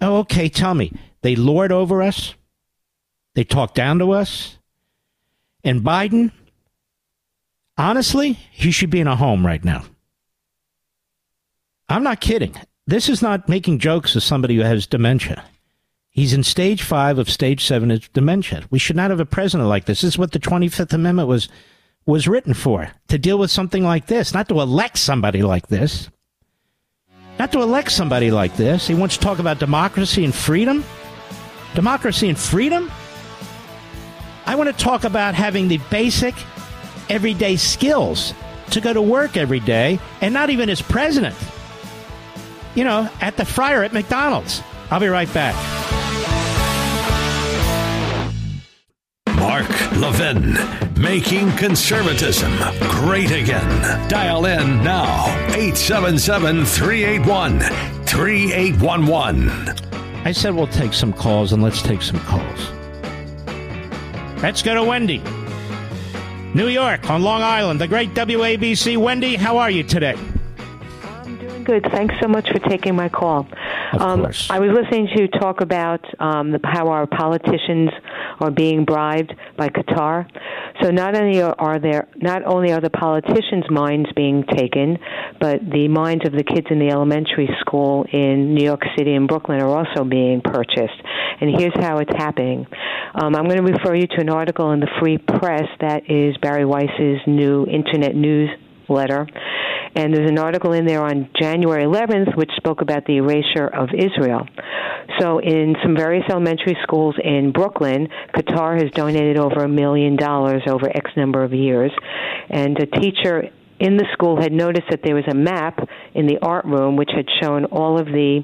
Speaker 1: Oh, okay. Tell me. They lord over us. They talk down to us. And Biden, honestly, he should be in a home right now. I'm not kidding. This is not making jokes of somebody who has dementia. He's in stage five of stage seven of dementia. We should not have a president like this. This is what the 25th Amendment was was written for to deal with something like this, not to elect somebody like this. Not to elect somebody like this. He wants to talk about democracy and freedom. Democracy and freedom? I want to talk about having the basic, everyday skills to go to work every day and not even as president. You know, at the fryer at McDonald's. I'll be right back.
Speaker 3: Mark Levin, making conservatism great again. Dial in now, 877 381 3811.
Speaker 1: I said we'll take some calls, and let's take some calls. Let's go to Wendy. New York on Long Island, the great WABC. Wendy, how are you today?
Speaker 9: I'm doing good. Thanks so much for taking my call.
Speaker 1: Of
Speaker 9: um,
Speaker 1: course.
Speaker 9: I was listening to you talk about um, the, how our politicians are being bribed by Qatar. So not only are, are there not only are the politicians' minds being taken, but the minds of the kids in the elementary school in New York City and Brooklyn are also being purchased. And here's how it's happening. Um, I'm going to refer you to an article in the Free Press that is Bari Weiss's new internet newsletter. And there's an article in there on January 11th which spoke about the erasure of Israel. So, in some various elementary schools in Brooklyn, Qatar has donated over a million dollars over X number of years. And a teacher in the school had noticed that there was a map in the art room which had shown all of the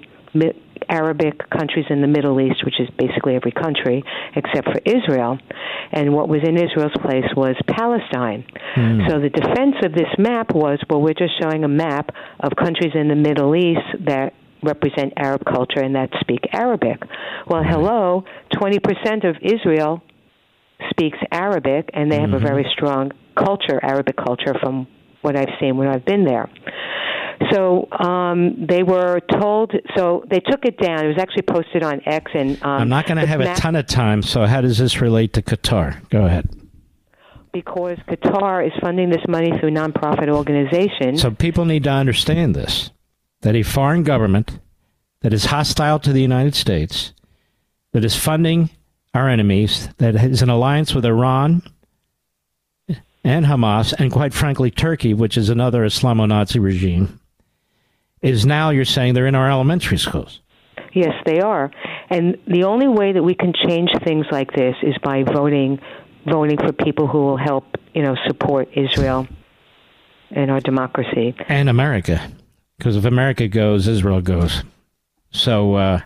Speaker 9: Arabic countries in the Middle East, which is basically every country except for Israel. And what was in Israel's place was Palestine. Hmm. So the defense of this map was well, we're just showing a map of countries in the Middle East that represent Arab culture and that speak Arabic. Well, hello, 20% of Israel speaks Arabic, and they have a hmm. very strong culture, Arabic culture, from what I've seen when I've been there. So um, they were told. So they took it down. It was actually posted on X, and um,
Speaker 1: I'm not going to have a ton of time, so how does this relate to Qatar? Go ahead.
Speaker 9: because Qatar is funding this money through nonprofit organizations.
Speaker 1: So people need to understand this that a foreign government that is hostile to the United States, that is funding our enemies, that is in alliance with Iran and Hamas, and quite frankly, Turkey, which is another Islamo Nazi regime, is now, you're saying, they're in our elementary schools.
Speaker 9: Yes, they are. And the only way that we can change things like this is by voting voting for people who will help, you know, support Israel and our democracy.
Speaker 1: And America. Because if America goes, Israel goes. So uh,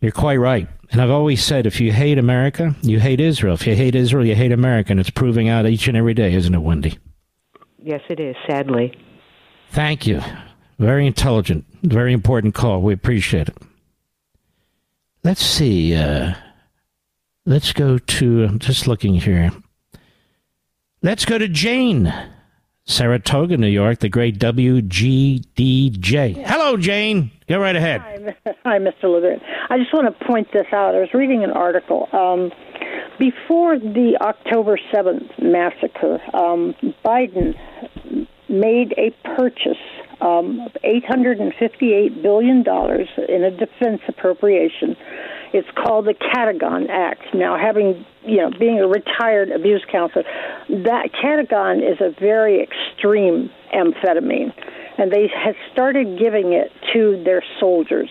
Speaker 1: you're quite right. And I've always said if you hate America, you hate Israel. If you hate Israel, you hate America. And it's proving out each and every day, isn't it, Wendy?
Speaker 9: Yes, it is, sadly.
Speaker 1: Thank you. Very intelligent, very important call. We appreciate it. Let's see. Uh, let's go to, I'm just looking here. Let's go to Jane, Saratoga, New York, the great WGDJ. Hello, Jane. Go right ahead.
Speaker 10: Hi, Mr. Levin. I just want to point this out. I was reading an article. Um, before the October 7th massacre, um, Biden made a purchase um, $858 billion in a defense appropriation. It's called the Captagon Act. Now, having, you know, being a retired abuse counselor, that Captagon is a very extreme amphetamine, and they have started giving it to their soldiers.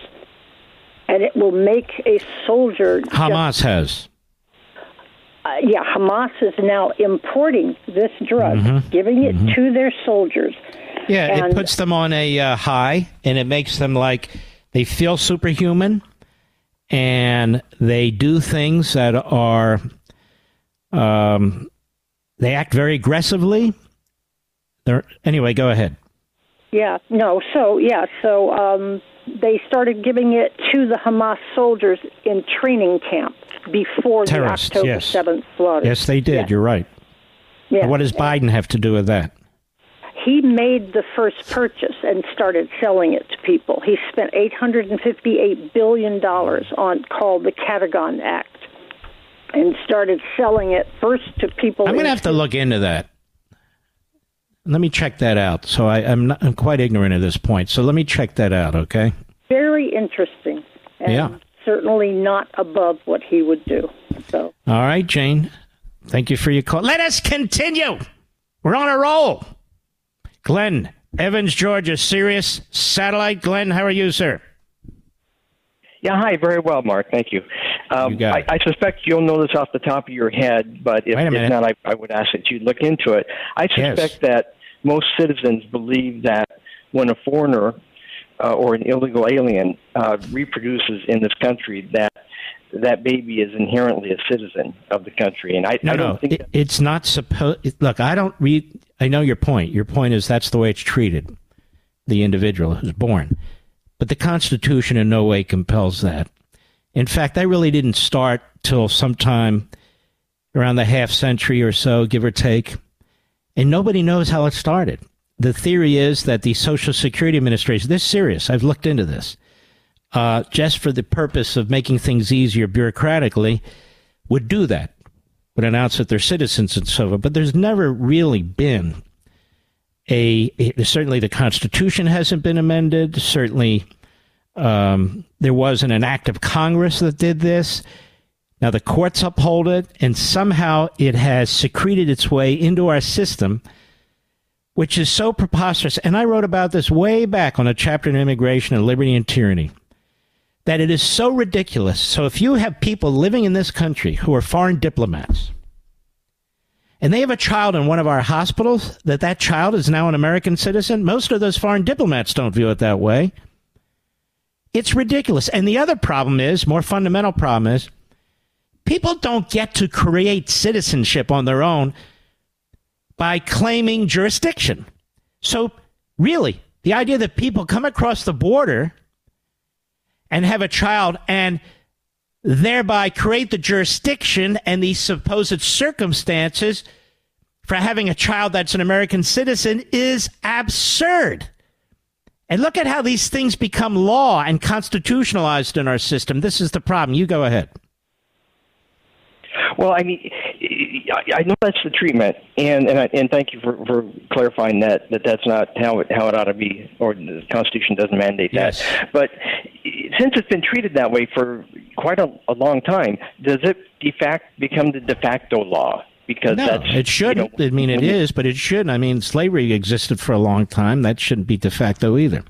Speaker 10: And it will make a soldier.
Speaker 1: Hamas
Speaker 10: just,
Speaker 1: has.
Speaker 10: Uh, yeah, Hamas is now importing this drug,
Speaker 1: Mhm.
Speaker 10: giving it
Speaker 1: Mhm.
Speaker 10: to their soldiers.
Speaker 1: Yeah,
Speaker 10: And-
Speaker 1: it puts them on a uh, high, and it makes them like they feel superhuman, and they do things that are, um, they act very aggressively. They're, anyway, go ahead.
Speaker 10: Yeah, no, so, yeah, so um, they started giving it to the Hamas soldiers in training camp before
Speaker 1: Terrorists,
Speaker 10: the October
Speaker 1: yes.
Speaker 10: 7th slaughter.
Speaker 1: Yes, they did.
Speaker 10: Yeah.
Speaker 1: You're right.
Speaker 10: Yeah.
Speaker 1: What does Biden have to do with that?
Speaker 10: He made the first purchase and started selling it to people. He spent $858 billion on called the Captagon Act and started selling it first to people.
Speaker 1: I'm going to have to look into that. Let me check that out. So I, I'm, not, I'm quite ignorant at this point. So let me check that out, okay?
Speaker 10: Very interesting. And
Speaker 1: Yeah.
Speaker 10: Certainly not above what he would do. So.
Speaker 1: All right, Jane. Thank you for your call. Let us continue. We're on a roll. Glenn, Evans, Georgia, Sirius Satellite. Glenn, how are you, sir?
Speaker 11: Yeah, hi, very well, Mark. Thank you. Um, I, I suspect you'll know this off the top of your head, but if, if not, I, I would ask that you look into it. I
Speaker 1: Yes.
Speaker 11: suspect that most citizens believe that when a foreigner uh, or an illegal alien uh, reproduces in this country, that that baby is inherently a citizen of the country, and I,
Speaker 1: No,
Speaker 11: I don't
Speaker 1: no,
Speaker 11: think
Speaker 1: it, it's not supposed. Look, I don't read. I know your point. Your point is that's the way it's treated, the individual who's born. But the Constitution in no way compels that. In fact, that really didn't start till sometime around the half century or so, give or take. And nobody knows how it started. The theory is that the Social Security Administration, this is serious, I've looked into this, uh, just for the purpose of making things easier bureaucratically, would do that, would announce that they're citizens and so on. But there's never really been a, certainly the Constitution hasn't been amended. Certainly, um, there wasn't an act of Congress that did this. Now the courts uphold it, and somehow it has secreted its way into our system, which is so preposterous. And I wrote about this way back on a chapter on immigration and liberty and tyranny. That it is so ridiculous. So if you have people living in this country who are foreign diplomats, and they have a child in one of our hospitals, that that child is now an American citizen, most of those foreign diplomats don't view it that way. It's ridiculous. And the other problem is, more fundamental problem is, people don't get to create citizenship on their own by claiming jurisdiction. So, really, the idea that people come across the border and have a child and thereby create the jurisdiction and the supposed circumstances for having a child that's an American citizen is absurd. And look at how these things become law and constitutionalized in our system. This is the problem. You go ahead.
Speaker 11: Well, I mean, I I know that's the treatment, and and, I, and thank you for, for clarifying that that that's not how it how it ought to be, or the Constitution doesn't mandate that. But since it's been treated that way for quite a, a long time, does it de facto become the de facto law? Because
Speaker 1: no,
Speaker 11: that's
Speaker 1: it shouldn't. I mean, it is, but it shouldn't. I mean, slavery existed for a long time. That shouldn't be de facto either.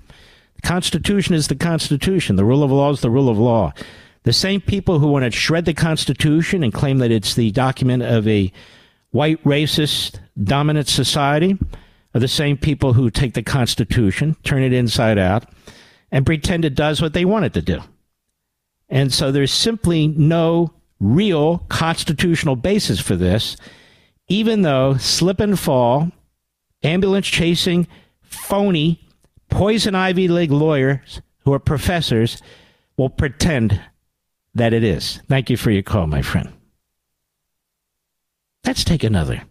Speaker 1: The Constitution is the Constitution. The rule of law is the rule of law. The same people who want to shred the Constitution and claim that it's the document of a white racist dominant society are the same people who take the Constitution, turn it inside out, and pretend it does what they want it to do. And so there's simply no real constitutional basis for this, even though slip and fall, ambulance chasing, phony, poison Ivy League lawyers who are professors will pretend that it is. Thank you for your call, my friend. Let's take another.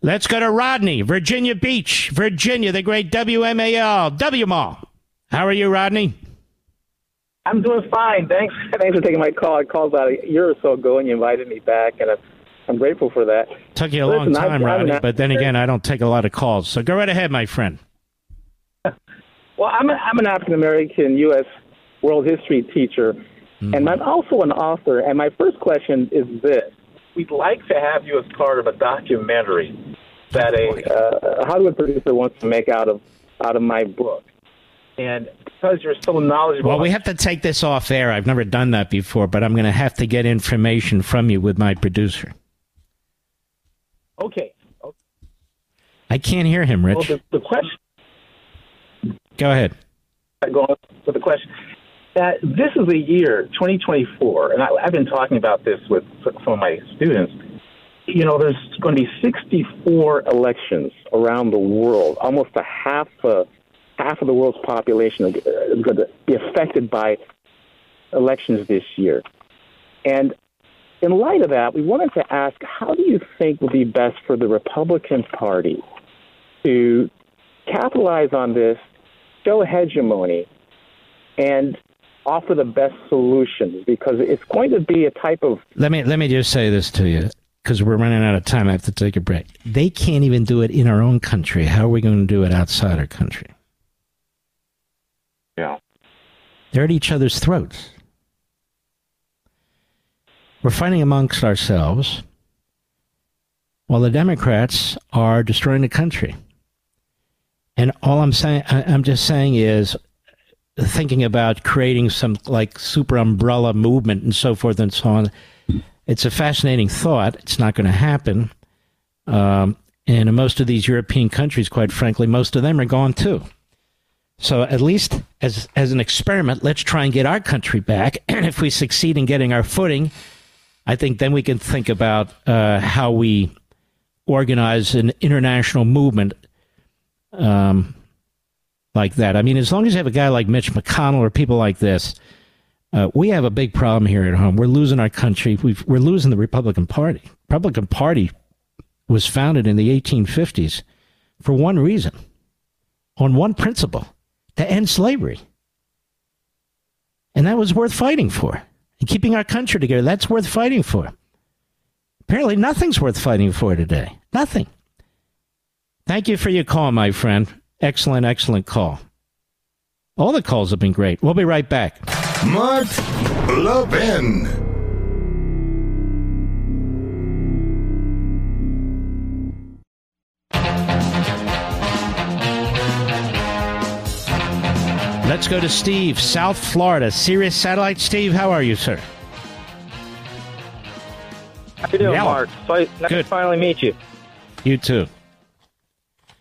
Speaker 1: Let's go to Rodney, Virginia Beach, Virginia, the great WMAL, WMAL. How are you, Rodney?
Speaker 12: I'm doing fine. Thanks. Thanks for taking my call. I called about a year or so ago, and you invited me back, and I'm grateful for that.
Speaker 1: Took you a Listen, long time, I, Rodney, but then again, I don't take a lot of calls. So go right ahead, my friend.
Speaker 12: Well, I'm, a, I'm an African American U.S. world history teacher, mm. and I'm also an author. And my first question is this We'd like to have you as part of a documentary that a, uh, a Hollywood producer wants to make out of out of my book. And because you're so knowledgeable.
Speaker 1: Well, we have to take this off air. I've never done that before, but I'm going to have to get information from you with my producer.
Speaker 12: Okay. okay.
Speaker 1: I can't hear him, Rich.
Speaker 12: Well, the, the question.
Speaker 1: Go ahead.
Speaker 12: Going with the question. That this is a year, 2024, and I, I've been talking about this with some of my students. You know, there's going to be 64 elections around the world, almost a half a half of the world's population is uh, going to be affected by elections this year. And in light of that, we wanted to ask how do you think would be best for the Republican Party to capitalize on this, show hegemony, and offer the best solutions? Because it's going to be a type of.
Speaker 1: Let me, let me just say this to you because we're running out of time. I have to take a break. They can't even do it in our own country. How are we going to do it outside our country?
Speaker 12: Yeah.
Speaker 1: They're at each other's throats. We're fighting amongst ourselves while the Democrats are destroying the country. And all I'm saying, I'm just saying is thinking about creating some like super umbrella movement and so forth and so on. It's a fascinating thought. It's not going to happen. Um, and most of these European countries, quite frankly, most of them are gone too. So at least as as an experiment, let's try and get our country back. And if we succeed in getting our footing, I think then we can think about uh, how we organize an international movement um, like that. I mean, as long as you have a guy like Mitch McConnell or people like this, uh, we have a big problem here at home. We're losing our country. we are losing the Republican Party. Republican Party was founded in the 1850s for one reason, on one principle to end slavery. And that was worth fighting for. And keeping our country together, that's worth fighting for. Apparently, nothing's worth fighting for today. Nothing. Thank you for your call, my friend. Excellent, excellent call. All the calls have been great. We'll be right back.
Speaker 2: Mark Levin.
Speaker 1: Let's go to Steve, South Florida. Sirius Satellite. Steve, how are you, sir?
Speaker 13: How you doing, Mark? Nice Good. to finally meet you.
Speaker 1: You too.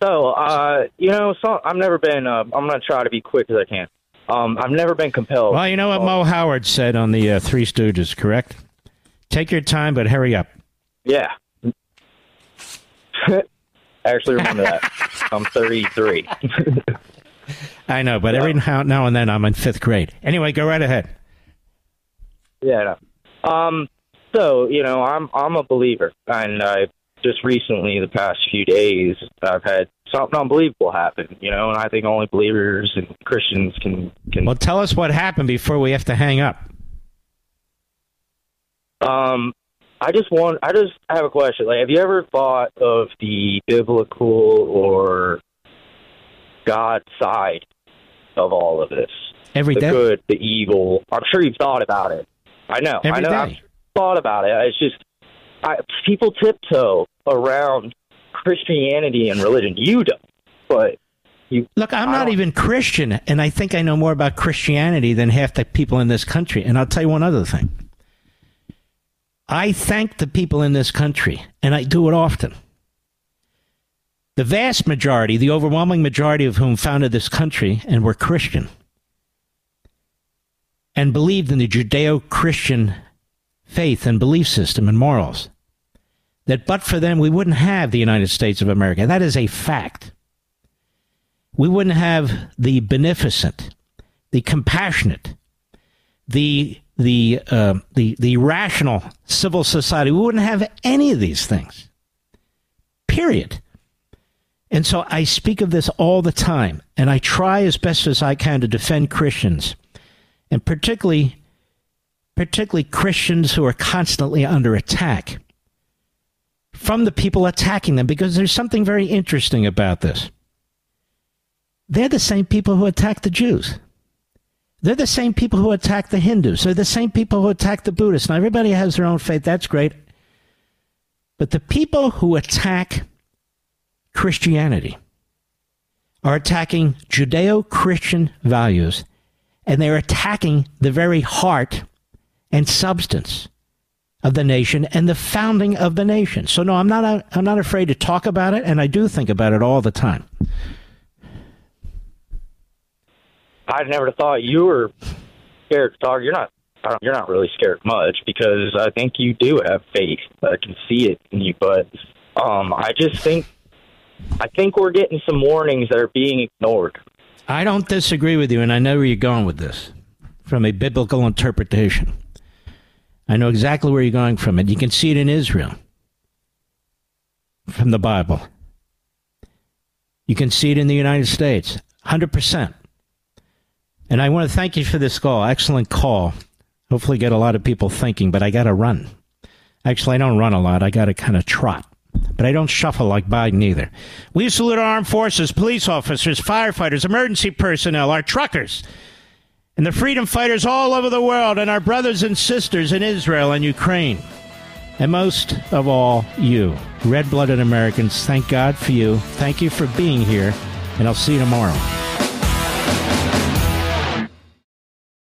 Speaker 13: So, uh, you know, so I've never been. Uh, I'm going to try to be quick as I can. Um, I've never been compelled.
Speaker 1: Well, you know what Mo Howard said on the uh, Three Stooges, correct? Take your time, but hurry up.
Speaker 13: Yeah. I actually remember that. I'm 33.
Speaker 1: I know, but yeah. every now, now and then I'm in fifth grade. Anyway, go right ahead.
Speaker 13: Yeah. No. Um. So you know, I'm I'm a believer, and I just recently, the past few days, I've had something unbelievable happen. You know, and I think only believers and Christians can can.
Speaker 1: Well, tell us what happened before we have to hang up.
Speaker 13: Um, I just want. I just have a question. Like, have you ever thought of the biblical or God side of all of this.
Speaker 1: Every
Speaker 13: the
Speaker 1: day.
Speaker 13: good, the evil. I'm sure you've thought about it. I know.
Speaker 1: Every
Speaker 13: I know.
Speaker 1: Day.
Speaker 13: I've thought about it. It's just I, people tiptoe around Christianity and religion. You don't, but you.
Speaker 1: Look, I'm not even Christian, and I think I know more about Christianity than half the people in this country. And I'll tell you one other thing. I thank the people in this country, and I do it often the vast majority, the overwhelming majority of whom founded this country and were Christian and believed in the Judeo Christian faith and belief system and morals, that but for them, we wouldn't have the United States of America. That is a fact. We wouldn't have the beneficent, the compassionate, the the uh, the the rational civil society. We wouldn't have any of these things. Period. And so I speak of this all the time, and I try as best as I can to defend Christians, and particularly particularly Christians who are constantly under attack from the people attacking them, because there's something very interesting about this. They're the same people who attack the Jews. They're the same people who attack the Hindus. They're the same people who attack the Buddhists. Now, everybody has their own faith. That's great. But the people who attack Christianity are attacking Judeo Christian values, and they're attacking the very heart and substance of the nation and the founding of the nation. So, no, I'm not, I'm not afraid to talk about it, and I do think about it all the time.
Speaker 13: I never thought you were scared to talk. You're not. You're not really scared much because I think you do have faith. I can see it in you, but um, I just think I think we're getting some warnings that are being ignored.
Speaker 1: I don't disagree with you, and I know where you're going with this from a biblical interpretation. I know exactly where you're going from it. You can see it in Israel from the Bible. You can see it in the United States, 100%. And I want to thank you for this call. Excellent call. Hopefully, get a lot of people thinking, but I got to run. Actually, I don't run a lot. I got to kind of trot. But I don't shuffle like Biden either. We salute our armed forces, police officers, firefighters, emergency personnel, our truckers, and the freedom fighters all over the world, and our brothers and sisters in Israel and Ukraine. And most of all, you, red blooded Americans, thank God for you. Thank you for being here, and I'll see you tomorrow.